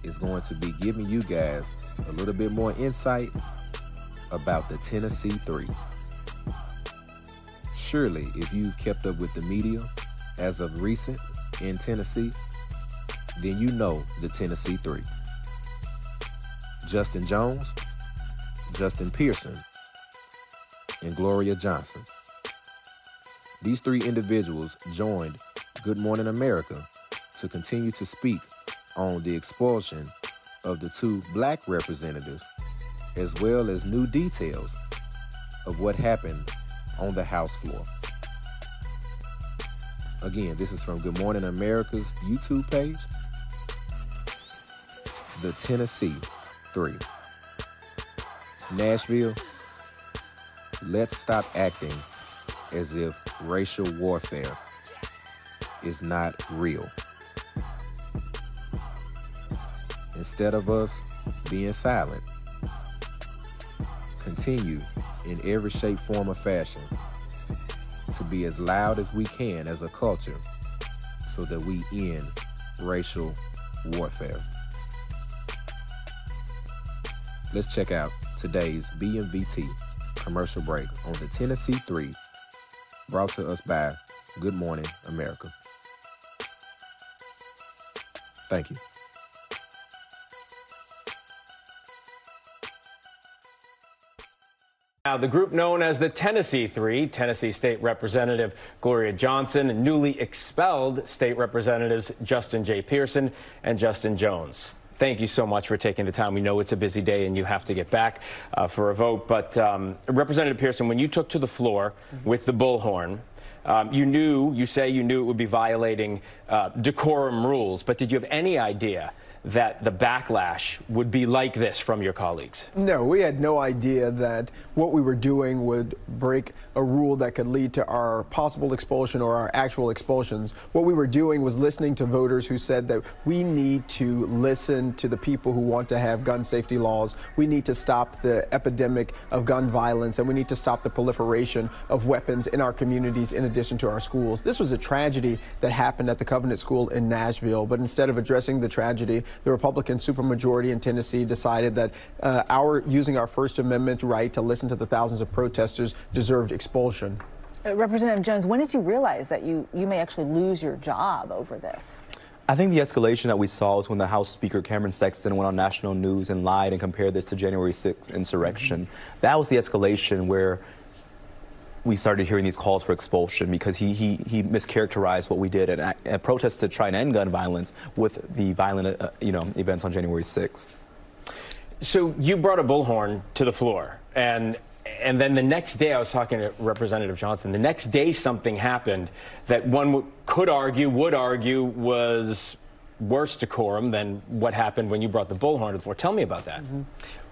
is going to be giving you guys a little bit more insight about the Tennessee 3. Surely, if you've kept up with the media, as of recent in Tennessee, then you know the Tennessee Three. Justin Jones, Justin Pearson, and Gloria Johnson. These three individuals joined Good Morning America to continue to speak on the expulsion of the two black representatives, as well as new details of what happened on the House floor. Again, this is from Good Morning America's YouTube page. The Tennessee 3. Nashville, let's stop acting as if racial warfare is not real. Instead of us being silent, continue in every shape, form, or fashion to be as loud as we can as a culture so that we end racial warfare. Let's check out today's BMVT commercial break on the Tennessee 3 brought to us by Good Morning America. Thank you. Now, the group known as the Tennessee Three, Tennessee State Representative Gloria Johnson, and newly expelled State Representatives Justin J. Pearson and Justin Jones. Thank you so much for taking the time. We know it's a busy day and you have to get back uh, for a vote. But um, Representative Pearson, when you took to the floor with the bullhorn, um, you knew, you say you knew it would be violating uh, decorum rules, but did you have any idea that the backlash would be like this from your colleagues? No, we had no idea that what we were doing would break a rule that could lead to our possible expulsion or our actual expulsions. What we were doing was listening to voters who said that we need to listen to the people who want to have gun safety laws. We need to stop the epidemic of gun violence and we need to stop the proliferation of weapons in our communities in addition to our schools. This was a tragedy that happened at the Covenant School in Nashville, but instead of addressing the tragedy, the Republican supermajority in Tennessee decided that uh, our using our First Amendment right to listen to the thousands of protesters deserved expulsion. Uh, Representative Jones, when did you realize that you, you may actually lose your job over this? I think the escalation that we saw was when the House Speaker Cameron Sexton went on national news and lied and compared this to January 6th insurrection. Mm-hmm. That was the escalation where we started hearing these calls for expulsion because he, he, he mischaracterized what we did at a protest to try and end gun violence with the violent uh, you know events on January 6th. So you brought a bullhorn to the floor and and then the next day, I was talking to Representative Johnson. The next day, something happened that one could argue, would argue, was worse decorum than what happened when you brought the bullhorn to the floor. Tell me about that. Mm-hmm.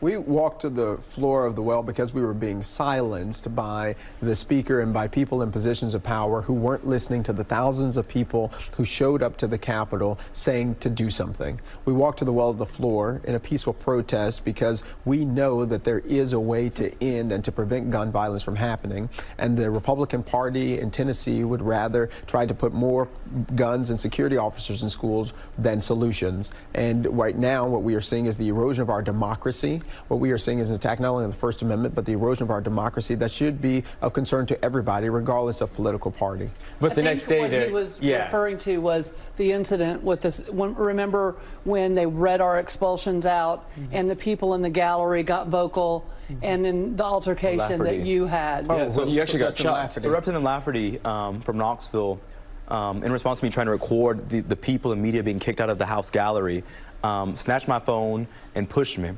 We walked to the floor of the well because we were being silenced by the speaker and by people in positions of power who weren't listening to the thousands of people who showed up to the Capitol saying to do something. We walked to the well of the floor in a peaceful protest because we know that there is a way to end and to prevent gun violence from happening. And the Republican Party in Tennessee would rather try to put more guns and security officers in schools than solutions. And right now, what we are seeing is the erosion of our democracy. What we are seeing is an attack not only on the First Amendment, but the erosion of our democracy that should be of concern to everybody, regardless of political party. But I the next day, what he was yeah. referring to was the incident with this. When, remember when they read our expulsions out, mm-hmm. and the people in the gallery got vocal, mm-hmm. and then the altercation Lafferty. that you had. Oh, yeah, so you actually so got shot. So Representative Lafferty um, from Knoxville um, in response to me trying to record the, the people and media being kicked out of the House gallery, um, snatched my phone and pushed me.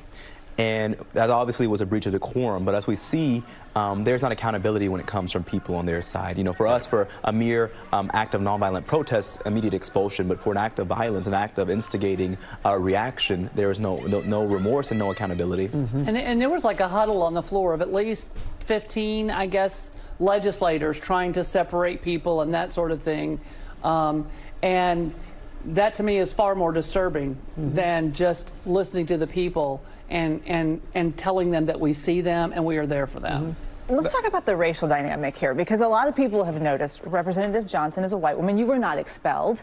And that obviously was a breach of decorum. But as we see, um, there's not accountability when it comes from people on their side. You know, for us, for a mere um, act of nonviolent protest, immediate expulsion. But for an act of violence, an act of instigating a reaction, there is no, no, no remorse and no accountability. Mm-hmm. And, and there was like a huddle on the floor of at least 15, I guess, legislators trying to separate people and that sort of thing. Um, and that to me is far more disturbing mm-hmm. than just listening to the people and, and, and telling them that we see them and we are there for them. Mm-hmm. Let's talk about the racial dynamic here because a lot of people have noticed Representative Johnson is a white woman. You were not expelled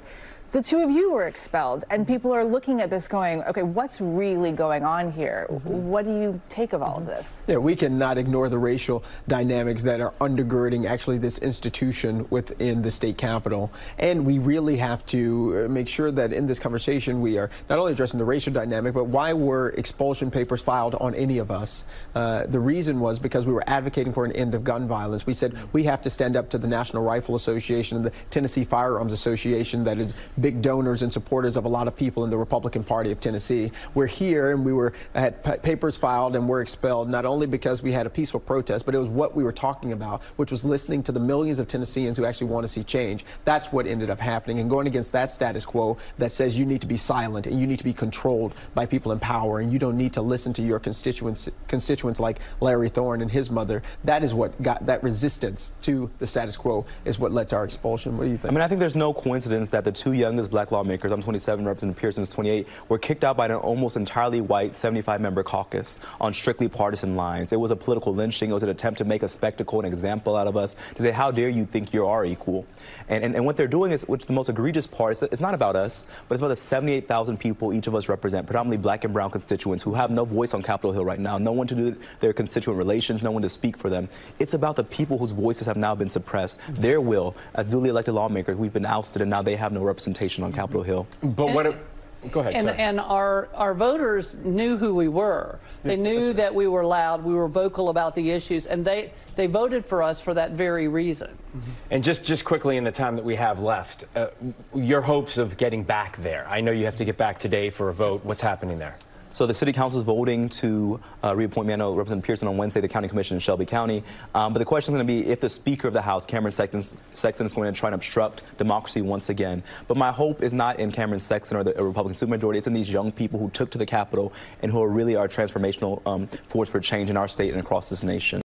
the two of you were expelled, and people are looking at this going, okay, what's really going on here? Mm-hmm. What do you take of all of this? Yeah, we cannot ignore the racial dynamics that are undergirding actually this institution within the state capitol. And we really have to uh, make sure that in this conversation we are not only addressing the racial dynamic, but why were expulsion papers filed on any of us? Uh, the reason was because we were advocating for an end of gun violence. We said we have to stand up to the National Rifle Association and the Tennessee Firearms Association that is big donors and supporters of a lot of people in the Republican Party of Tennessee. We're here and we were had papers filed and were expelled not only because we had a peaceful protest, but it was what we were talking about, which was listening to the millions of Tennesseans who actually want to see change. That's what ended up happening and going against that status quo that says you need to be silent and you need to be controlled by people in power and you don't need to listen to your constituents constituents like Larry Thorne and his mother. That is what got that resistance to the status quo is what led to our expulsion. What do you think? I mean, I think there's no coincidence that the two young youngest black lawmakers, I'm 27, Representative Pearson is 28, were kicked out by an almost entirely white 75 member caucus on strictly partisan lines. It was a political lynching. It was an attempt to make a spectacle, an example out of us, to say, how dare you think you are equal? And, and, and what they're doing is, which the most egregious part, is it's not about us, but it's about the 78,000 people each of us represent, predominantly black and brown constituents who have no voice on Capitol Hill right now, no one to do their constituent relations, no one to speak for them. It's about the people whose voices have now been suppressed, their will, as duly elected lawmakers, we've been ousted and now they have no representation representation on Capitol Hill. But and, what? It, go ahead. And, and, our our voters knew who we were. They it's, knew that we were loud. We were vocal about the issues, and they they voted for us for that very reason. Mm-hmm. And just just quickly in the time that we have left, uh, your hopes of getting back there. I know you have to get back today for a vote. What's happening there? So the city council is voting to uh, reappoint me. I know Representative Pearson on Wednesday, the county commission in Shelby County. Um, but the question is going to be if the Speaker of the House, Cameron Sexton, Sexton, is going to try and obstruct democracy once again. But my hope is not in Cameron Sexton or the Republican supermajority. It's in these young people who took to the Capitol and who are really our transformational um, force for change in our state and across this nation.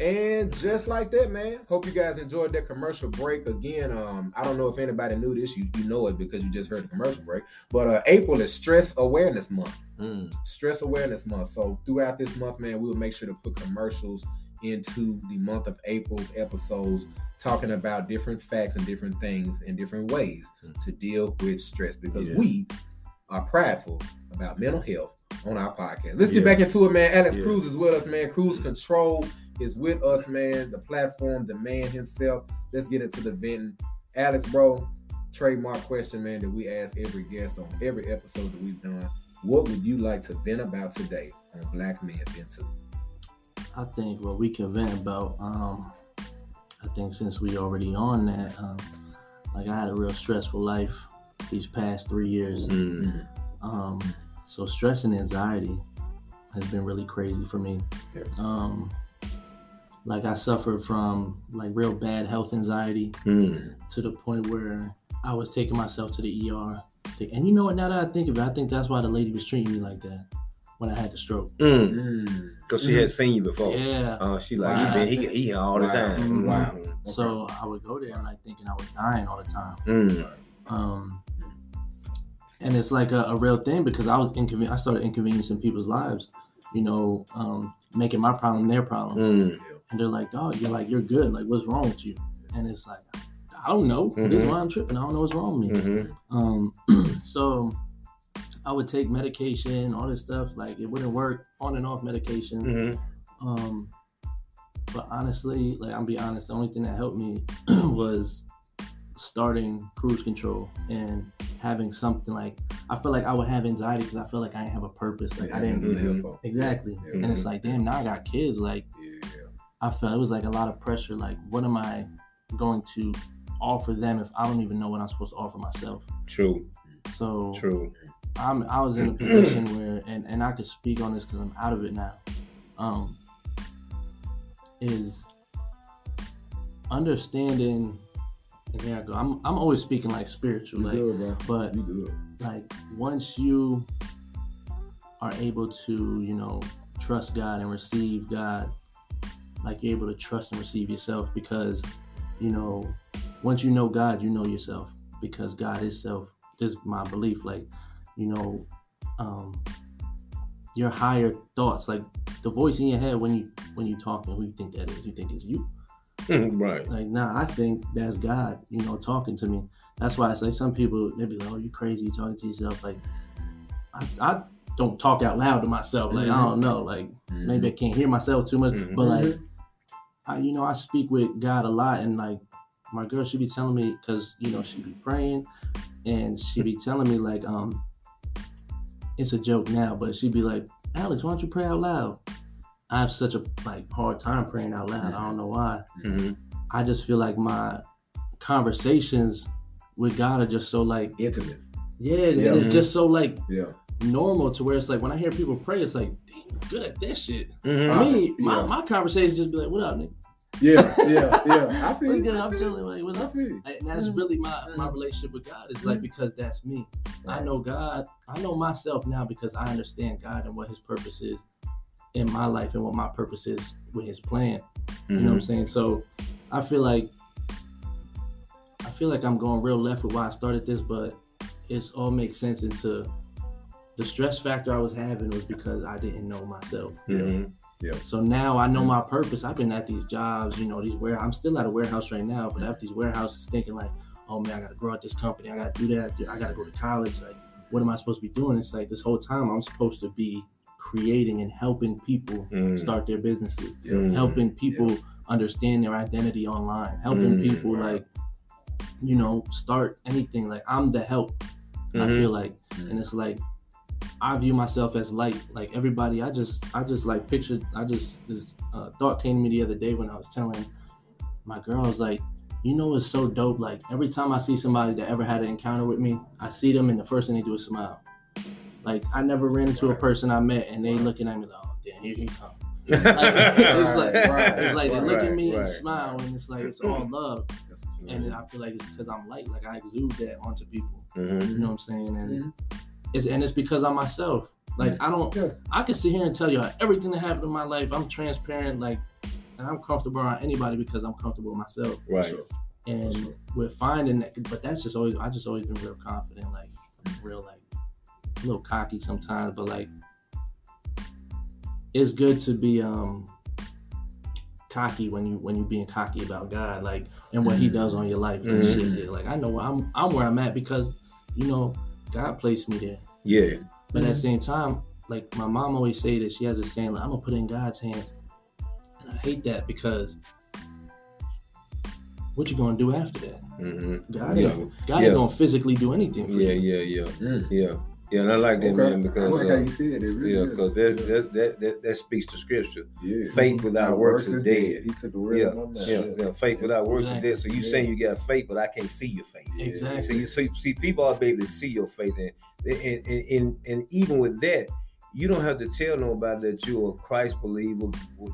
And just like that, man. Hope you guys enjoyed that commercial break. Again, um, I don't know if anybody knew this. You you know it because you just heard the commercial break. But uh, April is Stress Awareness Month. Mm. Stress Awareness Month. So throughout this month, man, we will make sure to put commercials into the month of April's episodes, talking about different facts and different things in different ways Mm. to deal with stress because Yeah. we are prideful about mental health on our podcast. Let's Yeah. get back into it, man. Alex Yeah. Cruz is with us, man. Cruz Control is with us, man. The platform, the man himself. Let's get into the venting. Alex, bro, trademark question, man, that we ask every guest on every episode that we've done. What would you like to vent about today on Black Men Vent Too? I think what we can vent about, um, I think since we already on that, um, like I had a real stressful life these past three years. Mm. Um, so stress and anxiety has been really crazy for me. Um, like I suffered from like real bad health anxiety Mm. to the point where I was taking myself to the ER. And you know what? Now that I think of it, I think that's why the lady was treating me like that when I had the stroke. Mm. Mm. Cause she had seen you before. Yeah. Uh, she like Wow. he been he he here all the Wow. time. Mm, wow. Mm. So I would go there like thinking I was dying all the time. Mm. Um, and it's like a, a real thing because I was inconven- I started inconveniencing people's lives, you know, um, making my problem their problem. And they're like, dog, you're like, you're good. Like, what's wrong with you? And it's like, I don't know. This is Mhm. why I'm tripping. I don't know what's wrong with me. Mhm. Um, so I would take medication, all this stuff. Like, it wouldn't work on and off medication. Mhm. Um, but honestly, like I'm be honest, the only thing that helped me was starting Cruz control and having something like I feel like I would have anxiety because I feel like I didn't have a purpose. Like I didn't Mhm. exactly, and it's like damn, now I got kids. Like Yeah. I felt it was like a lot of pressure. Like what am I going to offer them if I don't even know what I'm supposed to offer myself? True. So True. I'm I was in a position where and and I could speak on this because I'm out of it now. Um, is understanding. And here I go. I'm I'm always speaking like spiritual, You like good, but like once you are able to you know trust god and receive god like you're able to trust and receive yourself because you know once you know god you know yourself because god is self this is my belief like you know um your higher thoughts like the voice in your head when you when you talking who you think that is you think it's you right. like, nah, I think that's God, you know, talking to me. That's why I say some people they be like, "Oh, you crazy you talking to yourself." Like, I, I don't talk out loud to myself. Like, I don't know. Like, maybe I can't hear myself too much. Mhm. But like, I, you know, I speak with God a lot, and like, my girl, she be telling me because you know she be praying, and she be telling me like, um, it's a joke now, but she be like, Alex, why don't you pray out loud? I have such a like hard time praying out loud. I don't know why. Mhm. I just feel like my conversations with God are just so like Intimate. yeah, Yeah. it's just so like Yeah. Normal to where it's like when I hear people pray, it's like damn, good at that shit. Mhm. Me, uh, my, Yeah. my conversation just be like, "What up, nigga? Yeah. Yeah. Yeah. I feel What good? I I'm feel chilling. you. Like, what's up?" feel you. And that's mm-hmm. really my my mm-hmm. relationship with God. Is like mm-hmm. because that's me. I know God. I know myself now because I understand God and what His purpose is in my life and what my purpose is with His plan. You know what I'm saying? So I feel like I feel like I'm going real left with why I started this, but it's all makes sense into the stress factor I was having was because I didn't know myself. Mhm. So now I know my purpose. I've been at these jobs, you know, these where I'm still at a warehouse right now, but at these warehouses thinking like, oh man, I gotta grow at this company, I gotta do that, I gotta go to college. Like, what am I supposed to be doing? It's like this whole time I'm supposed to be creating and helping people Mm. start their businesses Mm. helping people understand their identity online, helping Mm, people like, you know, start anything. Like I'm the help. I Mhm. feel like, and it's like I view myself as light. Like everybody, I just, I just like pictured. I just this uh, thought came to me the other day when I was telling my girl was like, you know it's so dope? Like every time I see somebody that ever had an encounter with me, I see them and the first thing they do is smile. Like I never ran into a person I met and they looking at me like, oh damn, here he come. Like, it's like Right, it's like they look at me and smile and it's like it's all love. And then I feel like it's because I'm light, like I exude that onto people. Mhm. You know what I'm saying? And it's and it's because I'm myself. Like I don't I can sit here and tell you everything that happened in my life. I'm transparent, like and I'm comfortable around anybody because I'm comfortable with myself. Right. And we're finding that but that's just always I just always been real confident, like real like a little cocky sometimes, but like it's good to be um cocky when you when you being cocky about God, like and what He does on your life and Mhm. shit. Yeah, Like I know I'm I'm where I'm at because you know God placed me there. Yeah. But at the same time, like my mom always say that she has a saying like I'm gonna put it in God's hands, and I hate that because what you gonna do after that? Mm-hmm. God, Yeah. ain't, God Yeah. ain't gonna physically do anything for you. Yeah, you. yeah, yeah, yeah, yeah. And I like that Okay. man because like uh, how you said it. It really yeah, because that, that that that that speaks to scripture. Yeah. Faith without works is dead. He took the word Yeah, out of my mouth. yeah, yeah. Faith without works is dead. So you saying you got faith, but I can't see your faith. Exactly. So you see, see, people are able to see your faith, and and, and and and even with that, you don't have to tell nobody that you're a Christ believer.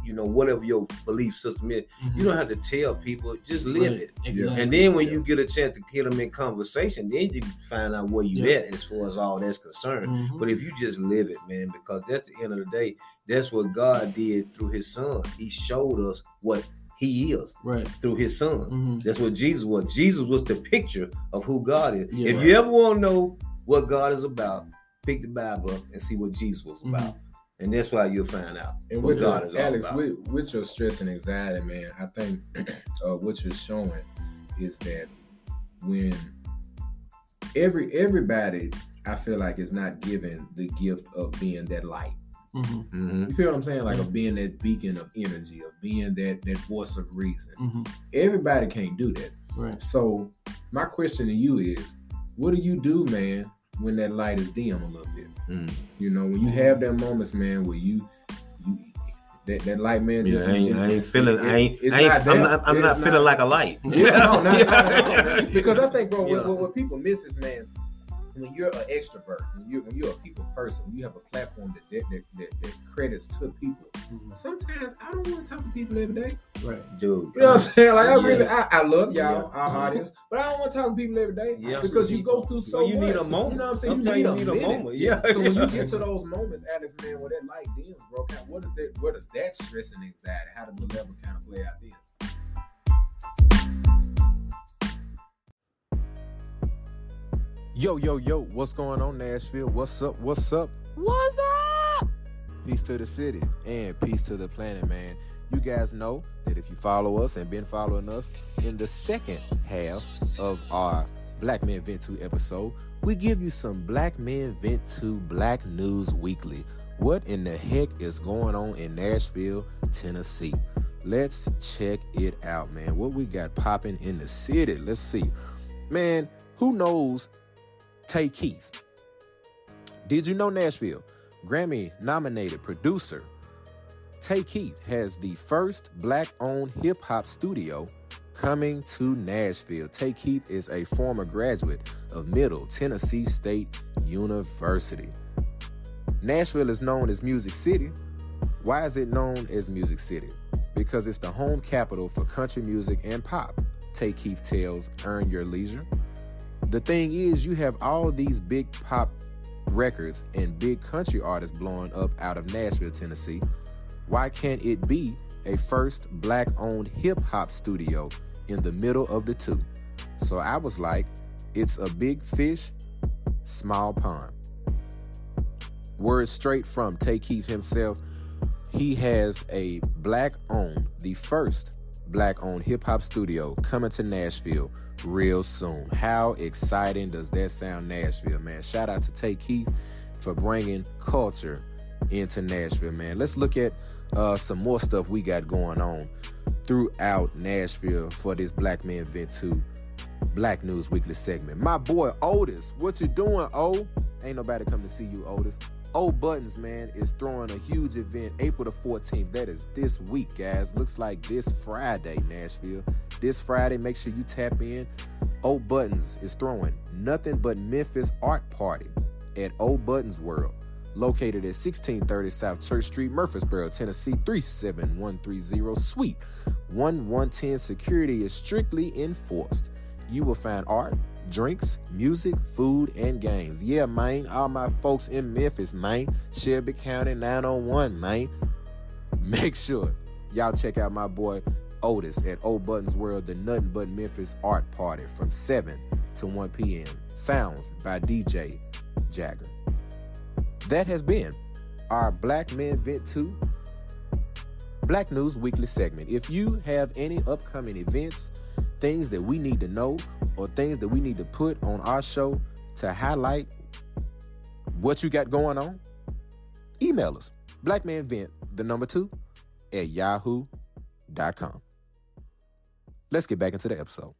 You know, whatever your belief system is, you don't have to tell people. Just live Right. it. Exactly. And then when you get a chance to get them in conversation, then you find out where you Yeah. at as far as all that's concerned. Mhm. But if you just live it, man, because that's the end of the day. That's what God did through His Son. He showed us what He is right. through His Son. Mhm. That's what Jesus was. Jesus was the picture of who God is. Yeah. if you ever want to know what God is about, pick the Bible up and see what Jesus was Mm-hmm. about. And that's why you'll find out And what with God your- is all Alex, about. with, with your stress and anxiety, man, I think uh, what you're showing is that when every everybody, I feel like is not given the gift of being that light. Mhm. Mhm. You feel what I'm saying? Like of being that beacon of energy, of being that that voice of reason. Mhm. Everybody can't do that. Right. So my question to you is, what do you do, man, when that light is dim a little bit? Mm. You know, when you have that moments, man, where you, you that, that light, man, Yeah, just I ain't, is- I ain't feeling. it- I ain't. it's I ain't not I'm not. I'm not feeling like a light. Yeah, no, not, not because I think, bro, what, Yeah. what, what people miss is, man, when you're an extrovert, when you're when you're a people person, you have a platform that that, that, that, that credits to people. Mm-hmm. Sometimes I don't want to talk to people every day. Right. Dude. You know what I'm saying? Like I really, I, I love y'all, Yeah. our uh-huh. audience, but I don't want to talk to people every day Yeah. because you go through so Well, you much. need a moment. You know what I'm saying? Sometimes you you need, need a, a moment. Yeah. So when you get to those moments, Alex, man, where that light dims, bro, kind of- what is that? What does that stress and anxiety? How do the levels kind of play out then? Yo, yo, yo, what's going on, Nashville? What's up? What's up? What's up? Peace to the city and peace to the planet, man. You guys know that if you follow us and been following us in the second half of our Black Men Vent Too episode, we give you some Black Men Vent Too Black News Weekly. What in the heck is going on in Nashville, Tennessee? Let's check it out, man. What we got popping in the city? Let's see. Man, who knows Tay Keith. Did you know Nashville? Grammy nominated producer Tay Keith has the first black owned hip hop studio coming to Nashville. Tay Keith is a former graduate of Middle Tennessee State University. Nashville is known as Music City. Why is it known as Music City? Because it's the home capital for country music and pop. Tay Keith tells Earn Your Leisure. The thing is, you have all these big pop records and big country artists blowing up out of Nashville, Tennessee. Why can't it be a first black owned hip hop studio in the middle of the two? So I was like, it's a big fish, small pond. Words straight from Tay Keith himself. He has a black owned, the first black owned hip hop studio coming to Nashville real soon. How exciting does that sound, Nashville, man? Shout out to Tay Keith for bringing culture into Nashville, man. Let's look at uh, some more stuff we got going on throughout Nashville for this Black Man Vent Too Black News Weekly segment. My boy Otis, what you doing, O? Ain't nobody come to see you, Otis. Old Buttons, man, is throwing a huge event April the 14th. That is this week, guys. Looks like this Friday, Nashville. This Friday, make sure you tap in. Old Buttons is throwing nothing but Memphis art party at Old Buttons World, located at 1630 South Church Street, Murfreesboro, Tennessee 37130, Suite 1110. Security is strictly enforced. You will find art, drinks, music, food, and games. Yeah, man. All my folks in Memphis, man. Shelby County 901, man. Make sure y'all check out my boy Otis at Old Buttons World, the Nothing But Memphis Art Party from 7 to 1 p.m. Sounds by DJ Jagger. That has been our Black Men Vent Too Black News Weekly segment. If you have any upcoming events, things that we need to know, or things that we need to put on our show to highlight what you got going on, email us. Blackmanvent, the number two, at yahoo.com. Let's get back into the episode.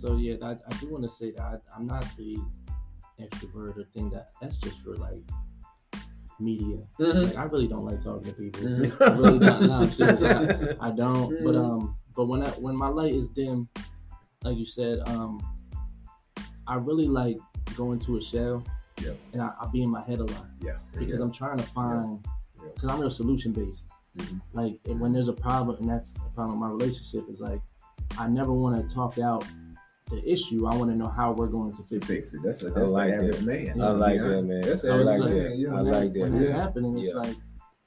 So yeah, I, I do want to say that I, I'm not the extrovert or thing that that's just for like media. Mhm. Like I really don't like talking to people. Mhm. I really don't. No, I'm serious. I, I don't. But Mhm. um, but when I when my light is dim, like you said, um, I really like going to a shell. Yeah. And I, I be in my head a lot Yeah. because I'm trying to find Yeah. because I'm real solution based. Mhm. Like and when there's a problem, and that's the problem with my relationship is like I never want to talk out the issue. I want to know how we're going to To fix it. fix it. That's a, I that's like the average that. man. I like Yeah. that, man. That's I average like man. that. You know, I man. like that. When that's Yeah. happening, it's Yeah. like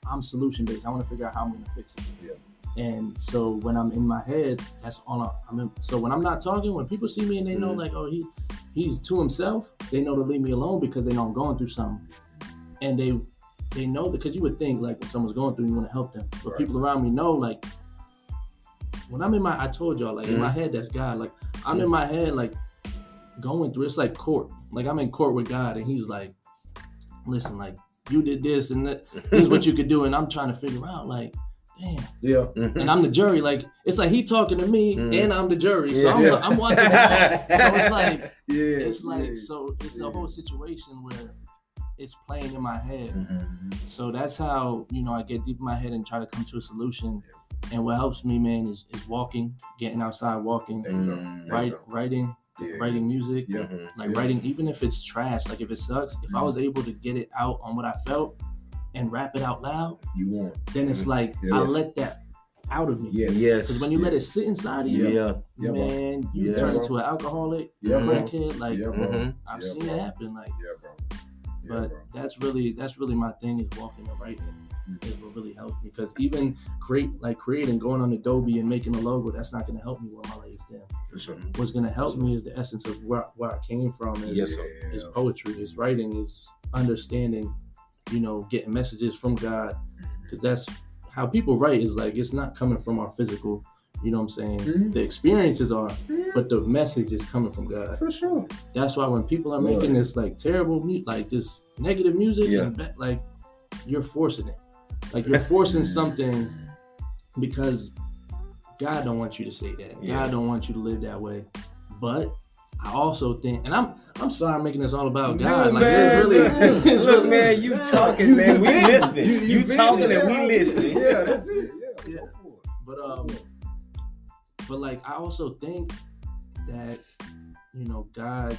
I'm solution based. I want to figure out how I'm going to fix it. Yeah. And so when I'm in my head, that's all I, I'm in. So when I'm not talking, when people see me and they know Mhm. like, oh, he's he's to himself, they know to leave me alone because they know I'm going through something, and they they know that because you would think like when someone's going through, you want to help them, but Right. people around me know like when I'm in my, I told y'all like in Mm-hmm. my head, that's God. Like I'm in my head like going through. It's like court. Like I'm in court with God, and He's like, listen, like you did this and that. This is what you could do, and I'm trying to figure out like, damn. Yeah. And I'm the jury. Like it's like he talking to me, Mhm. and I'm the jury. So Yeah. I'm, Yeah. I'm watching. So it's like Yeah. it's like yeah. so it's a whole situation where it's playing in my head. Mhm. So that's how you know I get deep in my head and try to come to a solution. And what helps me, man, is is walking, getting outside, walking, There. Mm. There you write, writing, Yeah. writing music, Yeah. Mhm. like Yeah. writing, even if it's trash, like if it sucks, if I Mhm. was able to get it out on what I felt and rap it out loud, You want. then it's like Mm-hmm. Yes. I let that out of me. Yes. Yes. Because when you let it sit inside of you, Yeah. Yeah, man, you Yeah, turn bro. into an alcoholic, Yeah, bro. crackhead. Like Yeah, bro. I've Yeah, seen bro. it happen. Like, Yeah, bro. Yeah, but bro. that's really that's really my thing is walking and writing Mhm. is what really helps me. Because even create like creating, going on Adobe and making a logo, that's not gonna help me where my light is. For sure. What's gonna help me is the essence of where where I came from. Is, Yes, sir. is poetry, is writing, is understanding, you know, getting messages from God. Because that's how people write is like it's not coming from our physical, you know what I'm saying? Mhm. The experiences are, but the message is coming from God. For sure. That's why when people are Lord. making this like terrible mu- like this negative music Yeah. and ba- like you're forcing it. Like you're forcing something because God don't want you to say that. Yeah. God don't want you to live that way. But I also think, and I'm I'm sorry I'm making this all about God. No, like man, it's really, man. it's Look, really- man, you talking, man. We listening. You, vented, talking and yeah. we listening. Yeah, that's it. Yeah. Yeah. Go for it. But um, but like I also think that you know God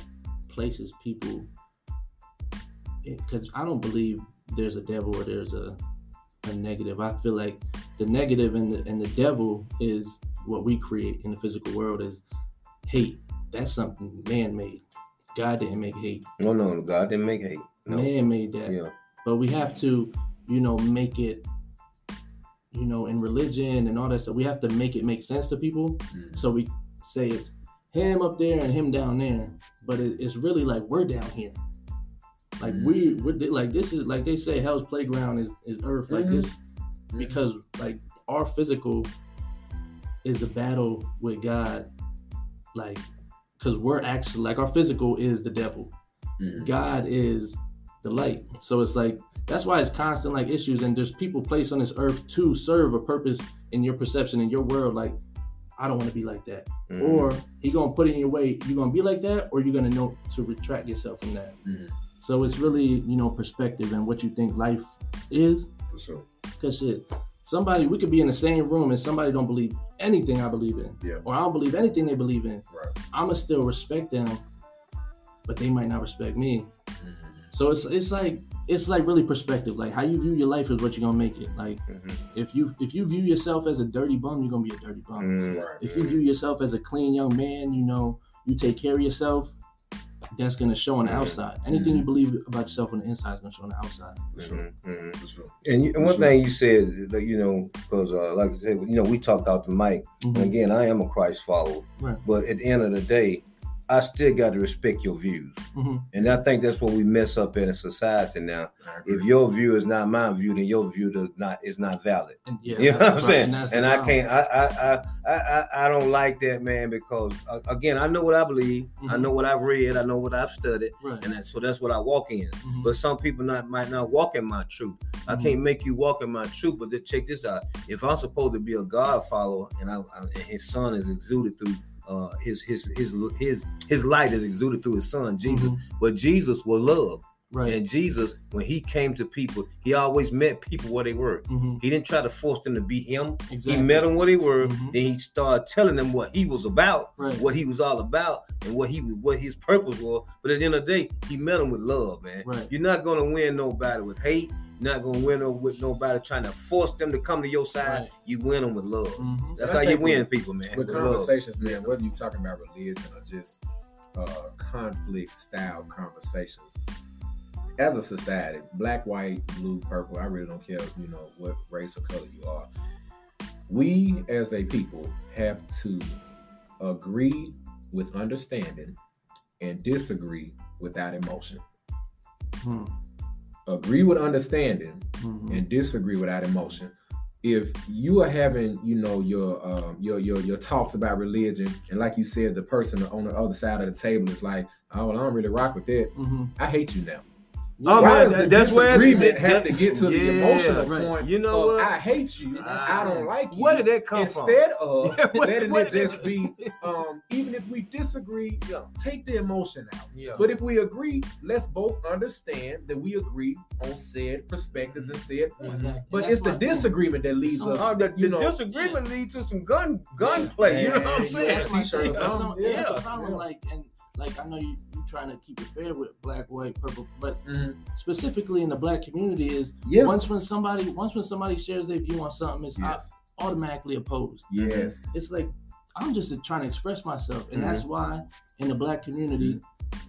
places people because I don't believe there's a devil or there's a a negative. I feel like the negative and the and the devil is what we create in the physical world is hate. That's something man made. God didn't make hate. No, no, God didn't make hate. No. Man made that. Yeah. But we have to, you know, make it, you know, in religion and all that stuff. We have to make it make sense to people. Mm. So we say it's him up there and him down there, but it, it's really like we're down here. Like we, we're like this is like they say Hell's playground is is Earth. Like Mhm. this because like our physical is the battle with God. Like because we're actually like our physical is the devil. Mhm. God is the light. So it's like that's why it's constant like issues, and there's people placed on this earth to serve a purpose in your perception in your world. Like I don't want to be like that, Mhm. or he gonna put it in your way. you're gonna be like that, or you're gonna know to retract yourself from that. Mhm. So it's really you know perspective and what you think life is. For sure. Cause shit, somebody we could be in the same room and somebody don't believe anything I believe in, Yeah. or I don't believe anything they believe in. Right. I'ma still respect them, but they might not respect me. Mm-hmm. So it's it's like it's like really perspective. Like how you view your life is what you're gonna make it. Like Mhm. if you if you view yourself as a dirty bum, you're gonna be a dirty bum. Mhm. If you view yourself as a clean young man, you know you take care of yourself. That's gonna show on the outside. Anything you believe about yourself on the inside is gonna show on the outside. For sure. Mhm. Mhm. For sure. And, you, and one Sure. thing you said, that, you know, because uh, like I said, you know, we talked out the mic. And again, I am a Christ follower, Right. but at the end of the day, I still got to respect your views. Mhm. And I think that's what we mess up in a society now. If your view is not my view, then your view does not is not valid. And yeah, you know what I'm right, saying? that's And I problem. can't. I I, I I I I don't like that, man. Because uh, again, I know what I believe. I Mhm. know what I've read. I know what I've studied, Right. and that, so that's what I walk in. Mhm. But some people not might not walk in my truth. I Mhm. can't make you walk in my truth. But then check this out: if I'm supposed to be a God follower, and I, I and His Son is exuded through. Uh, his his his his his light is exuded through his son Jesus, Mhm. but Jesus was love, Right. and Jesus when he came to people, he always met people where they were. Mhm. He didn't try to force them to be him. Exactly. He met them where they were. Mhm. Then he started telling them what he was about, Right. what he was all about, and what he was, what his purpose was. But at the end of the day, he met them with love, man. Right. You're not gonna win nobody with hate. You're not gonna win no- with nobody trying to force them to come to your side. Right. You win them with love. Mhm. That's I how you win with- people, man. with with love. conversations, man, whether you're talking about religion or just uh, conflict style conversations, as a society, black, white, blue, purple, I really don't care, you know, what race or color you are. We as a people have to agree with understanding and disagree without emotion. Mhm. Agree with understanding Mhm. and disagree without emotion. If you are having, you know, your um, your your your talks about religion, and like you said, the person on the other side of the table is like, "Oh, well, I don't really rock with that. Mhm. I hate you now." Oh, Why man, does the that- that's where disagreement that- have to get to the emotional right. point? You know of, what? I hate you. I don't like you. Where did that come from? Instead of Yeah, where- letting where it just that- be, um, even if we disagree, Yeah. take the emotion out. Yeah. But if we agree, let's both understand that we agree on said perspectives and said mm-hmm. points. Exactly. But it's the my thing. disagreement that leads us. Oh, the, you the know, disagreement leads to some gun gunplay. Yeah, you know what I'm yeah, saying? that's my t-shirt or um, some- Yeah, that's the yeah. problem. Like and like I know you you trying to keep it fair with black, white, purple, but Mhm. specifically in the black community is Yeah. once when somebody once when somebody shares their view on something, it's Yes. automatically opposed. Yes. It's like I'm just trying to express myself, and Mm-hmm. that's why in the black community,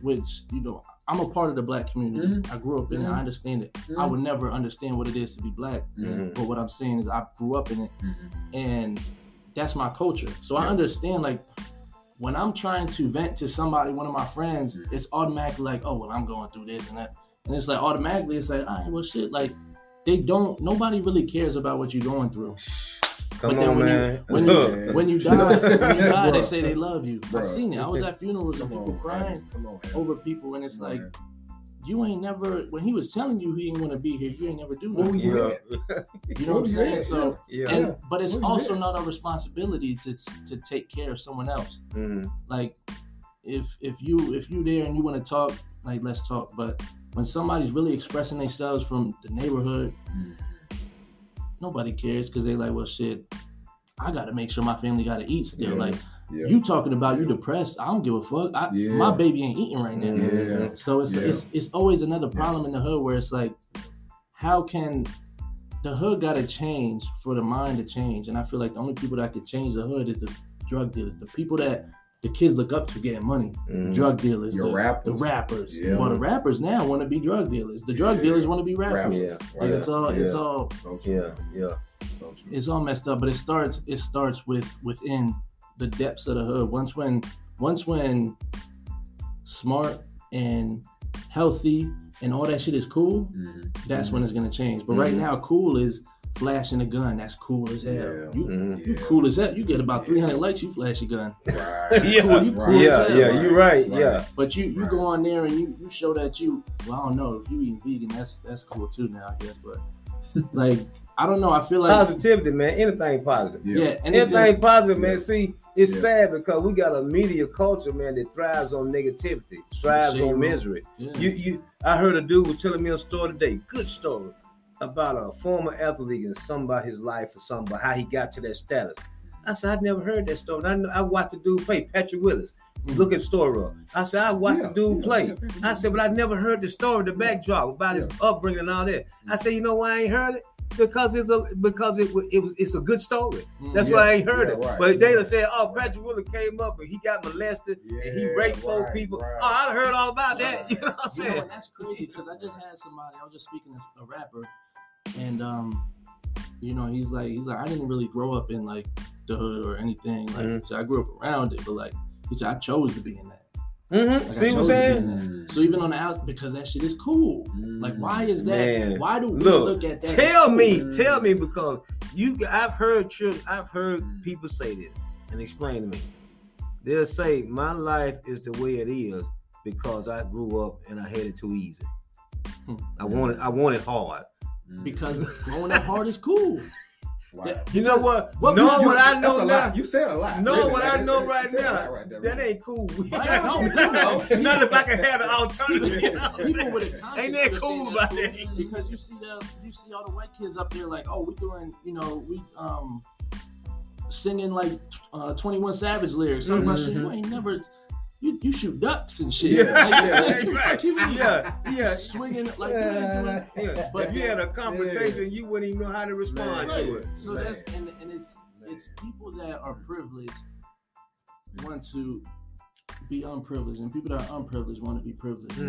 which you know I'm a part of the black community. Mhm. I grew up in it. I understand it. I Mhm. would never understand what it is to be black, but what I'm saying is I grew up in it and that's my culture. So I understand like when I'm trying to vent to somebody, one of my friends, it's automatically like, oh well, I'm going through this and that, and it's like automatically it's like, all right, well shit, like they don't. Nobody really cares about what you're going through. Come but then on, when man. you when you when you die, when you die, they say they love you. I Bruh. seen it. I was at funerals and people on, crying. Come on, over people, and it's Come on, like man. You ain't never. When he was telling you he didn't want to be here, you ain't never do nothing. you Yeah. at? You know what I'm saying? at? So. Yeah. And, but it's Where you also at? not our responsibility to to take care of someone else. Mhm. Like if if you if you there and you want to talk, like let's talk. But when somebody's really expressing themselves from the neighborhood, Mhm. nobody cares because they like, well, shit. I got to make sure my family got to eat still. Yeah. Like Yeah. you talking about you depressed. I don't give a fuck. I, Yeah. My baby ain't eating right now. Yeah. So it's Yeah. it's it's always another problem in the hood where it's like, how can the hood got to change for the mind to change? And I feel like the only people that can change the hood is the drug dealers, the people that the kids look up to getting money, Mhm. drug dealers, Your the rappers. the rappers. Yeah. Well, the rappers now want to be drug dealers. The drug Yeah. dealers want to be rappers. Rappers. Yeah. Like Yeah. it's all it's all So true. Yeah, yeah. So true. it's all messed up but it starts it starts with within the depths of the hood once when once when smart and healthy and all that shit is cool Mhm. that's when it's going to change but right Mhm. now cool is flashing a gun, that's cool as hell. Yeah. You, you Yeah. cool as hell. You get about 300 likes, you flash your gun. Right. yeah, cool, you cool yeah, hell, yeah. right? You're right. Right. Yeah. But you you Right. go on there and you, you show that you well, I don't know if you eating vegan, that's that's cool too now, I guess. But like I don't know, I feel like Positivity, man. Anything positive. yeah, Anything, anything, positive, man. Yeah. See, it's Yeah. sad because we got a media culture, man, that thrives on negativity, thrives on misery. yeah. You, you. I heard a dude was telling me a story today. Good story about a former athlete and something about his life or something about how he got to that status. I said I'd never heard that story. I, kn- I watched the dude play Patrick Willis. Mhm. Look at the story up. I said I watched Yeah, the dude yeah, play. yeah, yeah. I said, but I've never heard the story, the backdrop about his upbringing and all that. I said, you know why I ain't heard it? Because it's a because it, wa- it was it's a good story. Mm, That's Yeah, why I ain't heard yeah, it. right, But they yeah. done said, oh, Patrick Willis came up and he got molested and he Yeah, raped four people. right. Oh, I heard all about that. You know what I'm You know, saying? and that's crazy because I just had somebody. I was just speaking to a rapper, and um, you know, he's like, he's like, I didn't really grow up in like the hood or anything. Like, Mhm. so I grew up around it, but like, he said, I chose to be in that. Mm-hmm. Like, See what I'm chose to be saying? in that. So even on the out, because that shit is cool. Like, why is that? Man, why do we look, look at that? as Tell cool? me, tell me because you I've heard I've heard Mm. people say this and explain to me. They'll say my life is the way it is because I grew up and I had it too easy. Hmm. I wanted I wanted hard. because growing up hard is cool. Wow. You know what? What know you- what I know now. lot. You said a lot. No, Really, what that- I know right you said a now. right there, That ain't cool. Right? No, no, no. Not if I can have an alternative. You know what I'm People saying? with a Ain't that cool understand about that? Because you see the you see all the white kids up there like, oh, we doing, you know, we um singing like uh 21 Savage lyrics. Something about shit you ain't never you, you shoot ducks and shit. Mm-hmm. Yeah, Like, yeah, like, right. mean? Yeah, yeah. Swinging like ain't Yeah, But if you had a confrontation, you wouldn't even know how to respond Right. to it. So Man. that's and, and it's it's people that are privileged want to be unprivileged, and people that are unprivileged want to be privileged.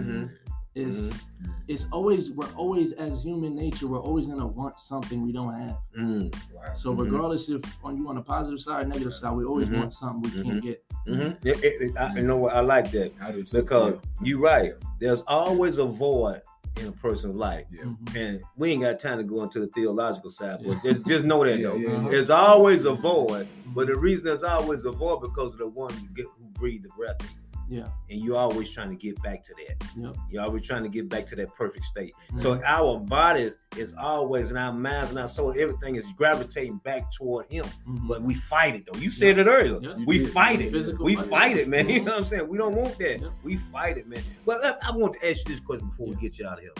Mhm. It's it's always we're always as human nature we're always gonna want something we don't have. Mm. Wow. So Mhm. regardless if on you on the positive side, negative side, we always Mhm. want something we can't get. Mm-hmm. It, it, it- I, you know what? I like that I do too. because you're right. There's always a void in a person's life, Yeah. And we ain't got time to go into the theological side. But just just know that Yeah, though, yeah, yeah. there's always a void. But the reason there's always a void because of the one who, get, who breathed the breath. in you. Yeah. And you're always trying to get back to that. You're always trying to get back to that perfect state. Mhm. So our bodies is always, and our minds and our soul, everything is gravitating back toward Him. Mhm. But we fight it though. You said it earlier. Yeah. We did. fight it. Physical We fight. fight it, man. You Mhm. know what I'm saying? We don't want that. We fight it, man. But I, I want to ask you this question before we get you out of here.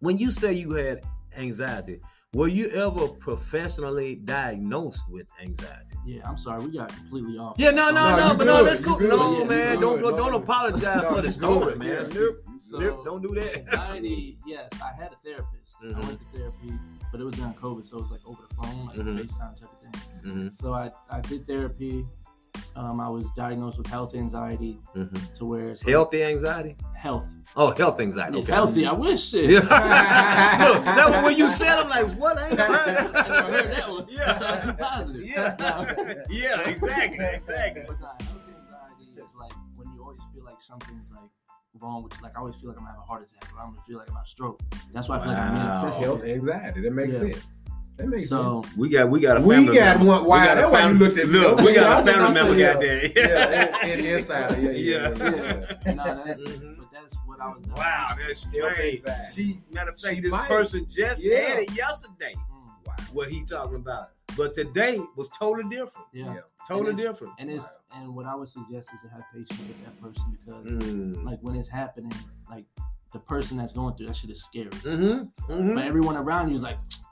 When you say you had anxiety, were you ever professionally diagnosed with anxiety? Yeah, I'm sorry, we got completely off. Yeah, no, no, No, no, you but no, that's cool. No, Yeah, man, you don't good. don't No, apologize no, for the you story, good. man. Yeah. Nope, So, nope, don't do that. Anxiety, yes, I had a therapist. I Mhm. went to therapy, but it was during COVID, so it was like over the phone, like Mhm. FaceTime type of thing. Mhm, So I, I did therapy. Um, I was diagnosed with health anxiety mhm. to where it's like Healthy anxiety? health. Oh, health anxiety. Yeah, Okay. Healthy, I wish it. Yeah. Look, that was when you said, I'm like, what? I ain't never heard I that. heard that one. Yeah. That sounds too positive. Yeah. yeah, exactly, exactly. But nah, health anxiety is like when you always feel like something's like wrong with. Like I always feel like I'm gonna have a heart attack or I'm gonna feel like I'm gonna a stroke. That's why I feel like I'm Wow. manifesting. Health anxiety. That makes Yeah. sense. That makes So We got we got a We got member. one- wow, we got that's a why you family, looked at me. Look, we got I a did family member say got yeah. there. sense. Yeah, inside. Yeah, yeah. Yeah. yeah, nah, that's Mhm. but that's what I was. Wow, that's Health strange. She matter of fact, She this might. person just Yeah. had it yesterday. Mm, Wow. What he talking about, but today was totally different. yeah. Yeah. Totally And different. And it's and what I would suggest is to have patience with that person because Mm. like when it's happening, like the person that's going through that shit is scary. Mm-hmm. But Mm-hmm. everyone around you is like, this motherfucker.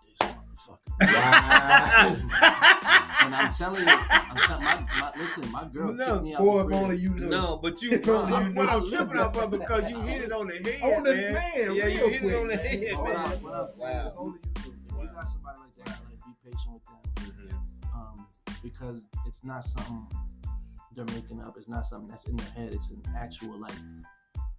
Wow. and I'm telling you, I'm telling my, my listen, my girl No, kicked me out. Boy, the if crib. only you knew. No, but you, If only I'm, you what knew. I'm tripping off of because you hit it on the head, On the man. man, yeah, you real hit it on the man. head, What, I, man. what I'm saying, Wow. if only you knew. If you got somebody like that, like be patient with them, um, because it's not something they're making up. It's not something that's in their head. It's an actual like,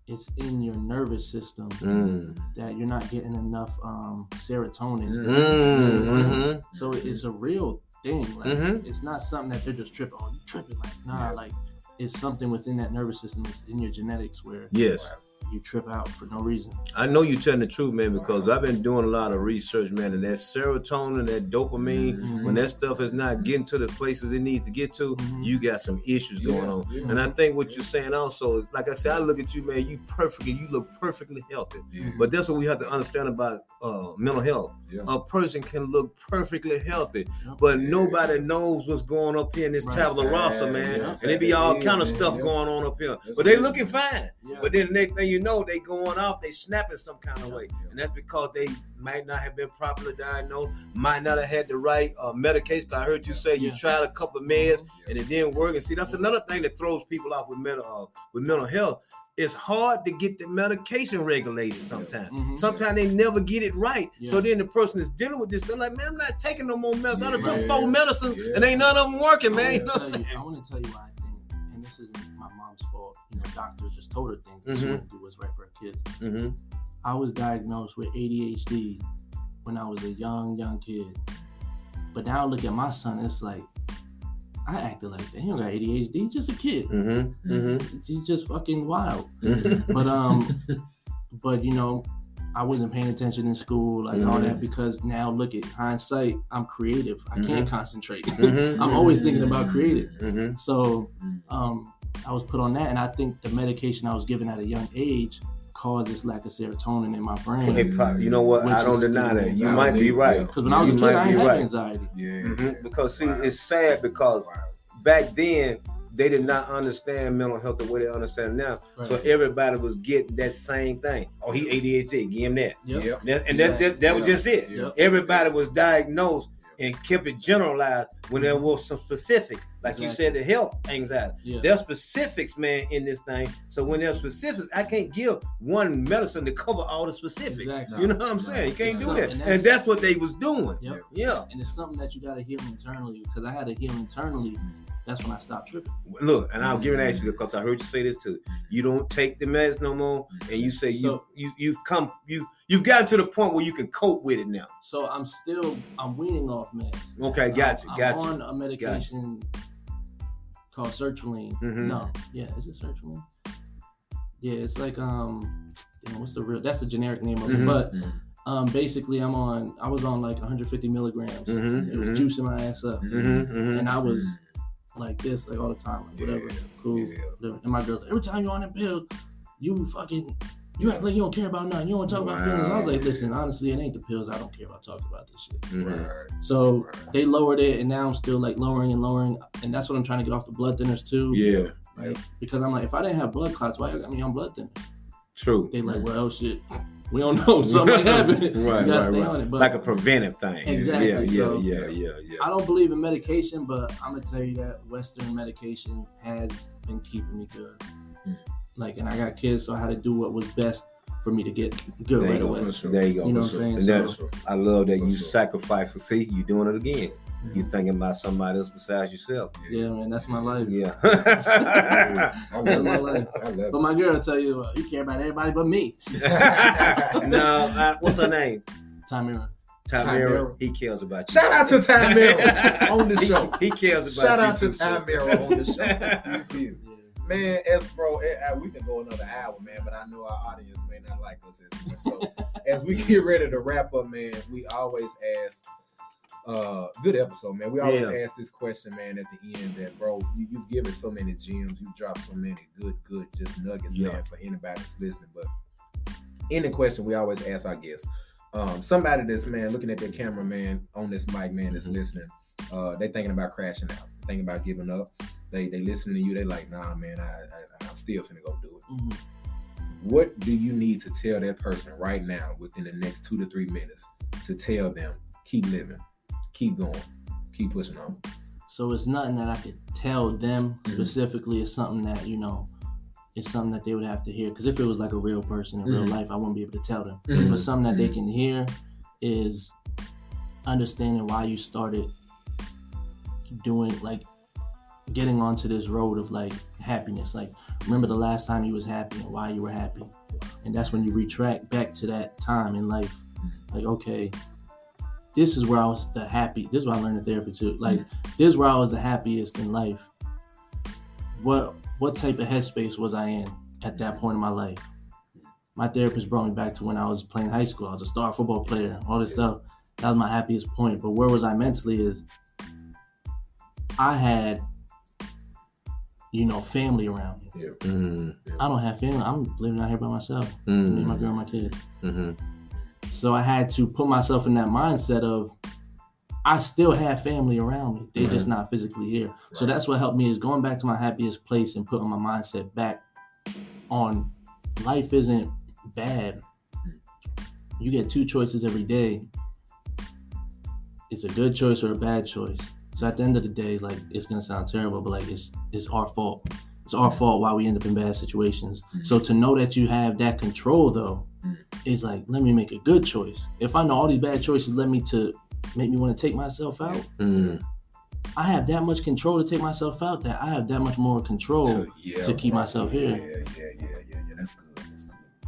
it's in your nervous system Mm. that you're not getting enough um, serotonin. Mm, mhm. So it's a real thing. Like Mhm. it's not something that they're just tripping. Oh, you tripping? Like nah, like it's something within that nervous system. It's in your genetics where Yes. You trip out for no reason. I know you're telling the truth, man, because I've been doing a lot of research, man, and that serotonin, that dopamine, Mm-hmm. when that stuff is not getting to the places it needs to get to, Mm-hmm. you got some issues Yeah, going on. yeah. And I think what you're saying also is, like I said, I look at you, man, you perfectly, you look perfectly healthy. Yeah. But that's what we have to understand about uh, mental health. Yeah. A person can look perfectly healthy, but nobody knows what's going up here in this Right. tabula rasa, man. yeah, and it be all kind of stuff yeah. going on up here. That's but they looking fine. Yeah. But then the next thing you know, they going off, they snapping some kind of way. And that's because they might not have been properly diagnosed, might not have had the right uh, medication. I heard you say you Yeah. tried a couple of meds and it didn't work. And see, that's another thing that throws people off with mental uh, with mental health. It's hard to get the medication regulated sometimes. Mhm. Sometimes they never get it right. Yeah. So then the person is dealing with this. They're like, man, I'm not taking no more medicine. I done took four medicines Yeah. and ain't none of them working, man. You know what I'm you- saying? I want to tell you why I this isn't my mom's fault. You know, doctors just told her things that she to do what's right for her kids. Mm-hmm. I was diagnosed with ADHD when I was a young, young kid. But now I look at my son, it's like I acted like that. He don't got ADHD, he's just a kid. Mm-hmm. Mm-hmm. He's just fucking wild. Mm-hmm. But um, but you know, I wasn't paying attention in school, like all Mhm. that, because now look at hindsight, I'm creative. I can't concentrate. Mhm. I'm always thinking about creative. Mm-hmm. So um, I was put on that, and I think the medication I was given at a young age caused this lack of serotonin in my brain. It you know what? I don't deny giving that. You might be right. Yeah. Because when I was a You kid, I be didn't have right. anxiety. Yeah. Because see, Wow. it's sad because Wow. back then they did not understand mental health the way they understand it now. So everybody was getting that same thing. Oh, he ADHD. Give him that. Yep. Yep. That- and that, that, that was just it. Yeah. Everybody was diagnosed and kept it generalized when there was some specifics. Like you said, the health anxiety. Yeah. There's specifics, man, in this thing. So when there's specifics, I can't give one medicine to cover all the specifics. Exactly. You know what I'm No. saying? You can't do that. and And that's- that's, what they was doing. Yep. Yeah. And it's something that you got to heal internally. Because I had to heal internally. That's when I stopped tripping. Look, and I'll give an Mm-hmm. answer because I heard you say this too. You don't take the meds no more, and you say So- you you you've come you you've gotten to the point where you can cope with it now. So I'm still I'm weaning off meds. Okay, gotcha, I'm, gotcha. I'm on a medication called sertraline. Mhm. No, yeah, is it sertraline? Yeah, it's like um, damn, what's the real? That's the generic name of it. But Mhm. um, basically, I'm on. I was on like 150 milligrams. Mhm, It was mhm. juicing my ass up, Mm-hmm, mm-hmm. and I was like this like all the time, like whatever, Yeah, cool. yeah. whatever. And my girl's like, every time you're on that pill, you fucking. You act like you don't care about nothing. You don't talk about feelings. I was like, listen, honestly, it ain't the pills. I don't care about talking about this shit. Mhm. So Right. they lowered it, and now I'm still like lowering and lowering, and that's what I'm trying to get off the blood thinners too. Yeah, Right? Because I'm like, if I didn't have blood clots, why you got me on blood thinners? true. They like, well, shit, we don't know. Something might happen. right, you right, stay right. on it. But like a preventive thing. Exactly, Yeah, yeah, so- yeah, yeah, yeah. I don't believe in medication, but I'm gonna tell you that Western medication has been keeping me good. Mm. Like, and I got kids, so I had to do what was best for me to get good There right go. away. For sure. There you go. You know for what I'm sure. saying? And So- that's- I love that For you sure. sacrifice for see you doing it again. You're thinking about somebody else besides yourself. Yeah, man, that's my life. Yeah. I That's love my life. I love But my girl will tell you, uh, you care about everybody but me. no, uh, what's her name? Tamira. Tamira. Tamira. He cares about you. Shout out to Tamira on the show. He, cares about Shout you. Shout out to too. Tamira on the show. You feel? Yeah. Man, as bro, eh, uh, we can go another hour, man, but I know our audience may not like us as much. So as we get ready to wrap up, man, we always ask uh good episode, man. We always Yeah. ask this question, man, at the end that bro, you, you've given so many gems, you've dropped so many good, good just nuggets, Yeah. man, for anybody that's listening. But in the question, we always ask our guests. Um, somebody that's man looking at their camera, man, on this mic, man, that's Mhm. listening, uh, they thinking about crashing out, thinking about giving up. They they listening to you, they like, nah, man, I, I I'm still finna go do it. Mhm. What do you need to tell that person right now within the next two to three minutes to tell them keep living, keep going, keep pushing on? So it's nothing that I could tell them Mhm. specifically. It's something that you know, it's something that they would have to hear. Because if it was like a real person in Mhm. real life, I wouldn't be able to tell them. Mhm. But something that they can hear is understanding why you started doing like getting onto this road of like happiness. Like remember the last time you was happy and why you were happy, and that's when you retract back to that time in life. Like okay, this is where I was the happy. This is what I learned in therapy too. Like mm-hmm. this is where I was the happiest in life. What what type of headspace was I in at that point in my life? my therapist brought me back to when I was playing high school. I was a star football player, all this stuff. That was my happiest point. But where was I mentally is I had, you know, family around me. Yeah. Mm, I don't have family. I'm living out here by myself. Me, my girl, my kids. hmm So I had to put myself in that mindset of I still have family around me. They're just not physically here. So that's what helped me is going back to my happiest place and putting my mindset back on life isn't bad. You get two choices every day. It's a good choice or a bad choice. So at the end of the day, like it's gonna sound terrible, but like it's it's our fault. It's our fault why we end up in bad situations. So to know that you have that control though, is like let me make a good choice. If I know all these bad choices led me to make me want to take myself out, mm. I have that much control to take myself out that I have that much more control So, yeah, to keep bro. myself Yeah, here. yeah, yeah, yeah, yeah. That's good. That's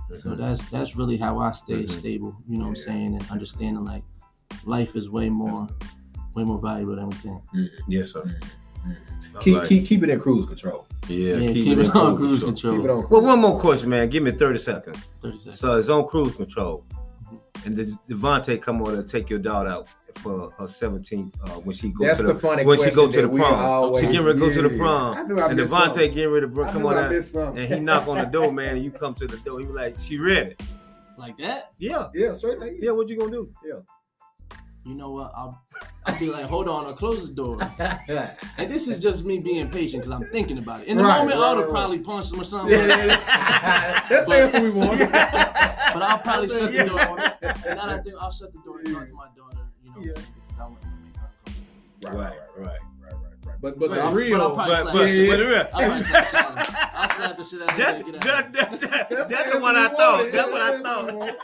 good. So that's that's really how I stay Mhm. stable. You know what I'm saying, and understanding like life is way more way more valuable than we think. Mm. Yes, sir. Mm. Mm. Keep, Alright. keep keep it at cruise control. Yeah, Yeah, keep, keep it it on cruise cruise control. control. Keep it on. Well, one more question, man. Give me 30 seconds. Thirty seconds. So it's on cruise control. Mm-hmm. And the Devontae come on and take your daughter out for her 17th uh, when she go That's to the the, funny when she go to the prom. always- she getting ready to go to the prom. I knew I and missed Devontae something. getting ready to br- I come on out. And he knock on the door, man, and you come to the door. He be like, she ready. Like that? Yeah. Yeah, straight like Yeah, what you gonna do? You know what? I'll I'll be like, hold on, I'll close the door. And this is just me being patient because I'm thinking about it. In the Right, moment, right, I would have right, probably punched him or something. That's the answer we want. But I'll probably shut the door. And now I think I'll shut the door and talk to my daughter. You know, Yeah. because I want to make her comfortable. Right, right, right. right, right, right. But but But the I'll- real, but I'll probably But, slap but, the shit- but the real- I'll probably slap the shit out of him. I'll slap the shit out of him. That, and get out of that, here. that, that, That's that's the the one I answer we thought. wanted. That's what I That's the answer we thought.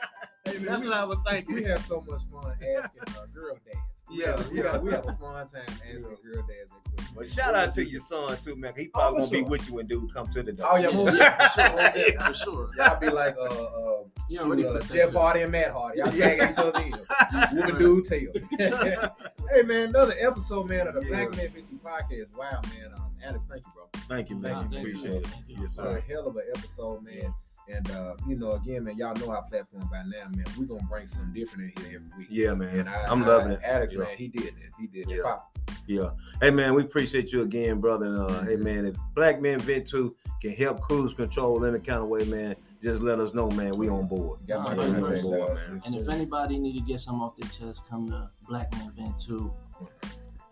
Wanted. Hey, man, That's we- what I was thinking. We have so much fun asking uh, girl dads. We Yeah, we yeah. have, we have a fun time asking girl dads that question. But shout out to your son too, man. He Oh, probably for gonna be with you when dude come to the door. Oh yeah, most Yeah, for sure. For sure. Y'all be like uh uh, Yeah, shoot, already uh Jeff Hardy and Matt Hardy. Y'all tag each other in. Woman dude tail. hey man, another episode man of the Yeah. Black Man 50 podcast. Wow man, um, Alex, thank you, bro. Thank you, Nah, man. thank you. Appreciate it. Thank you. Yes, A hell of an episode, man. And uh, you know, again, man, y'all know our platform by now, man. We're gonna bring something different in here every week. Yeah, man. And I, I'm I- loving it. Alex, Yeah. man, he did that. He did Yeah. it. Pop. Yeah. Hey man, we appreciate you again, brother. And, uh, hey man, if Black Men Vent Too can help Cruz Control in any kind of way, man, just let us know, man. We on board. Got my Yeah, we on board, man. And if anybody need to get some off their chest, come to Black Men Vent Too.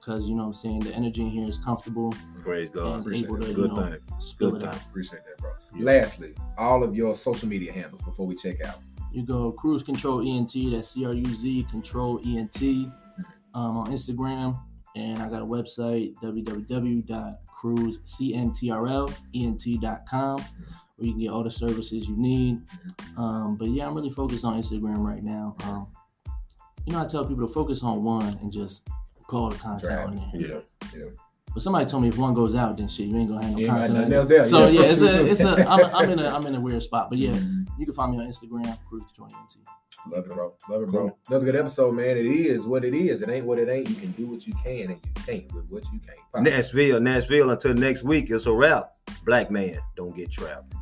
Cause you know what I'm saying, the energy in here is comfortable Praise God. and appreciate able to it. you Good know, thing. Good it out. Appreciate that, bro. Yeah. Lastly, all of your social media handles before we check out. You go Cruz Control ENT, that's C R U Z Control ENT um, on Instagram. And I got a website, www.cruisecntrlent.com, where you can get all the services you need. Um, but yeah, I'm really focused on Instagram right now. Um, you know, I tell people to focus on one and just put all the content Drive. on there. Yeah. Yeah. But somebody told me if one goes out, then shit, you ain't gonna have no You ain't got content. nothing else there. So Yeah, yeah, it's true, a, it's a. I'm, I'm in a, I'm in a weird spot. But yeah, Mhm. you can find me on Instagram, Cruz Control ENT. Love it, bro. Love it, bro. Another good episode, man. It is what it is. It ain't what it ain't. You can do what you can, and you can't with what you can't. Pop. Nashville, Nashville. Until next week, it's a wrap. Black man, don't get trapped.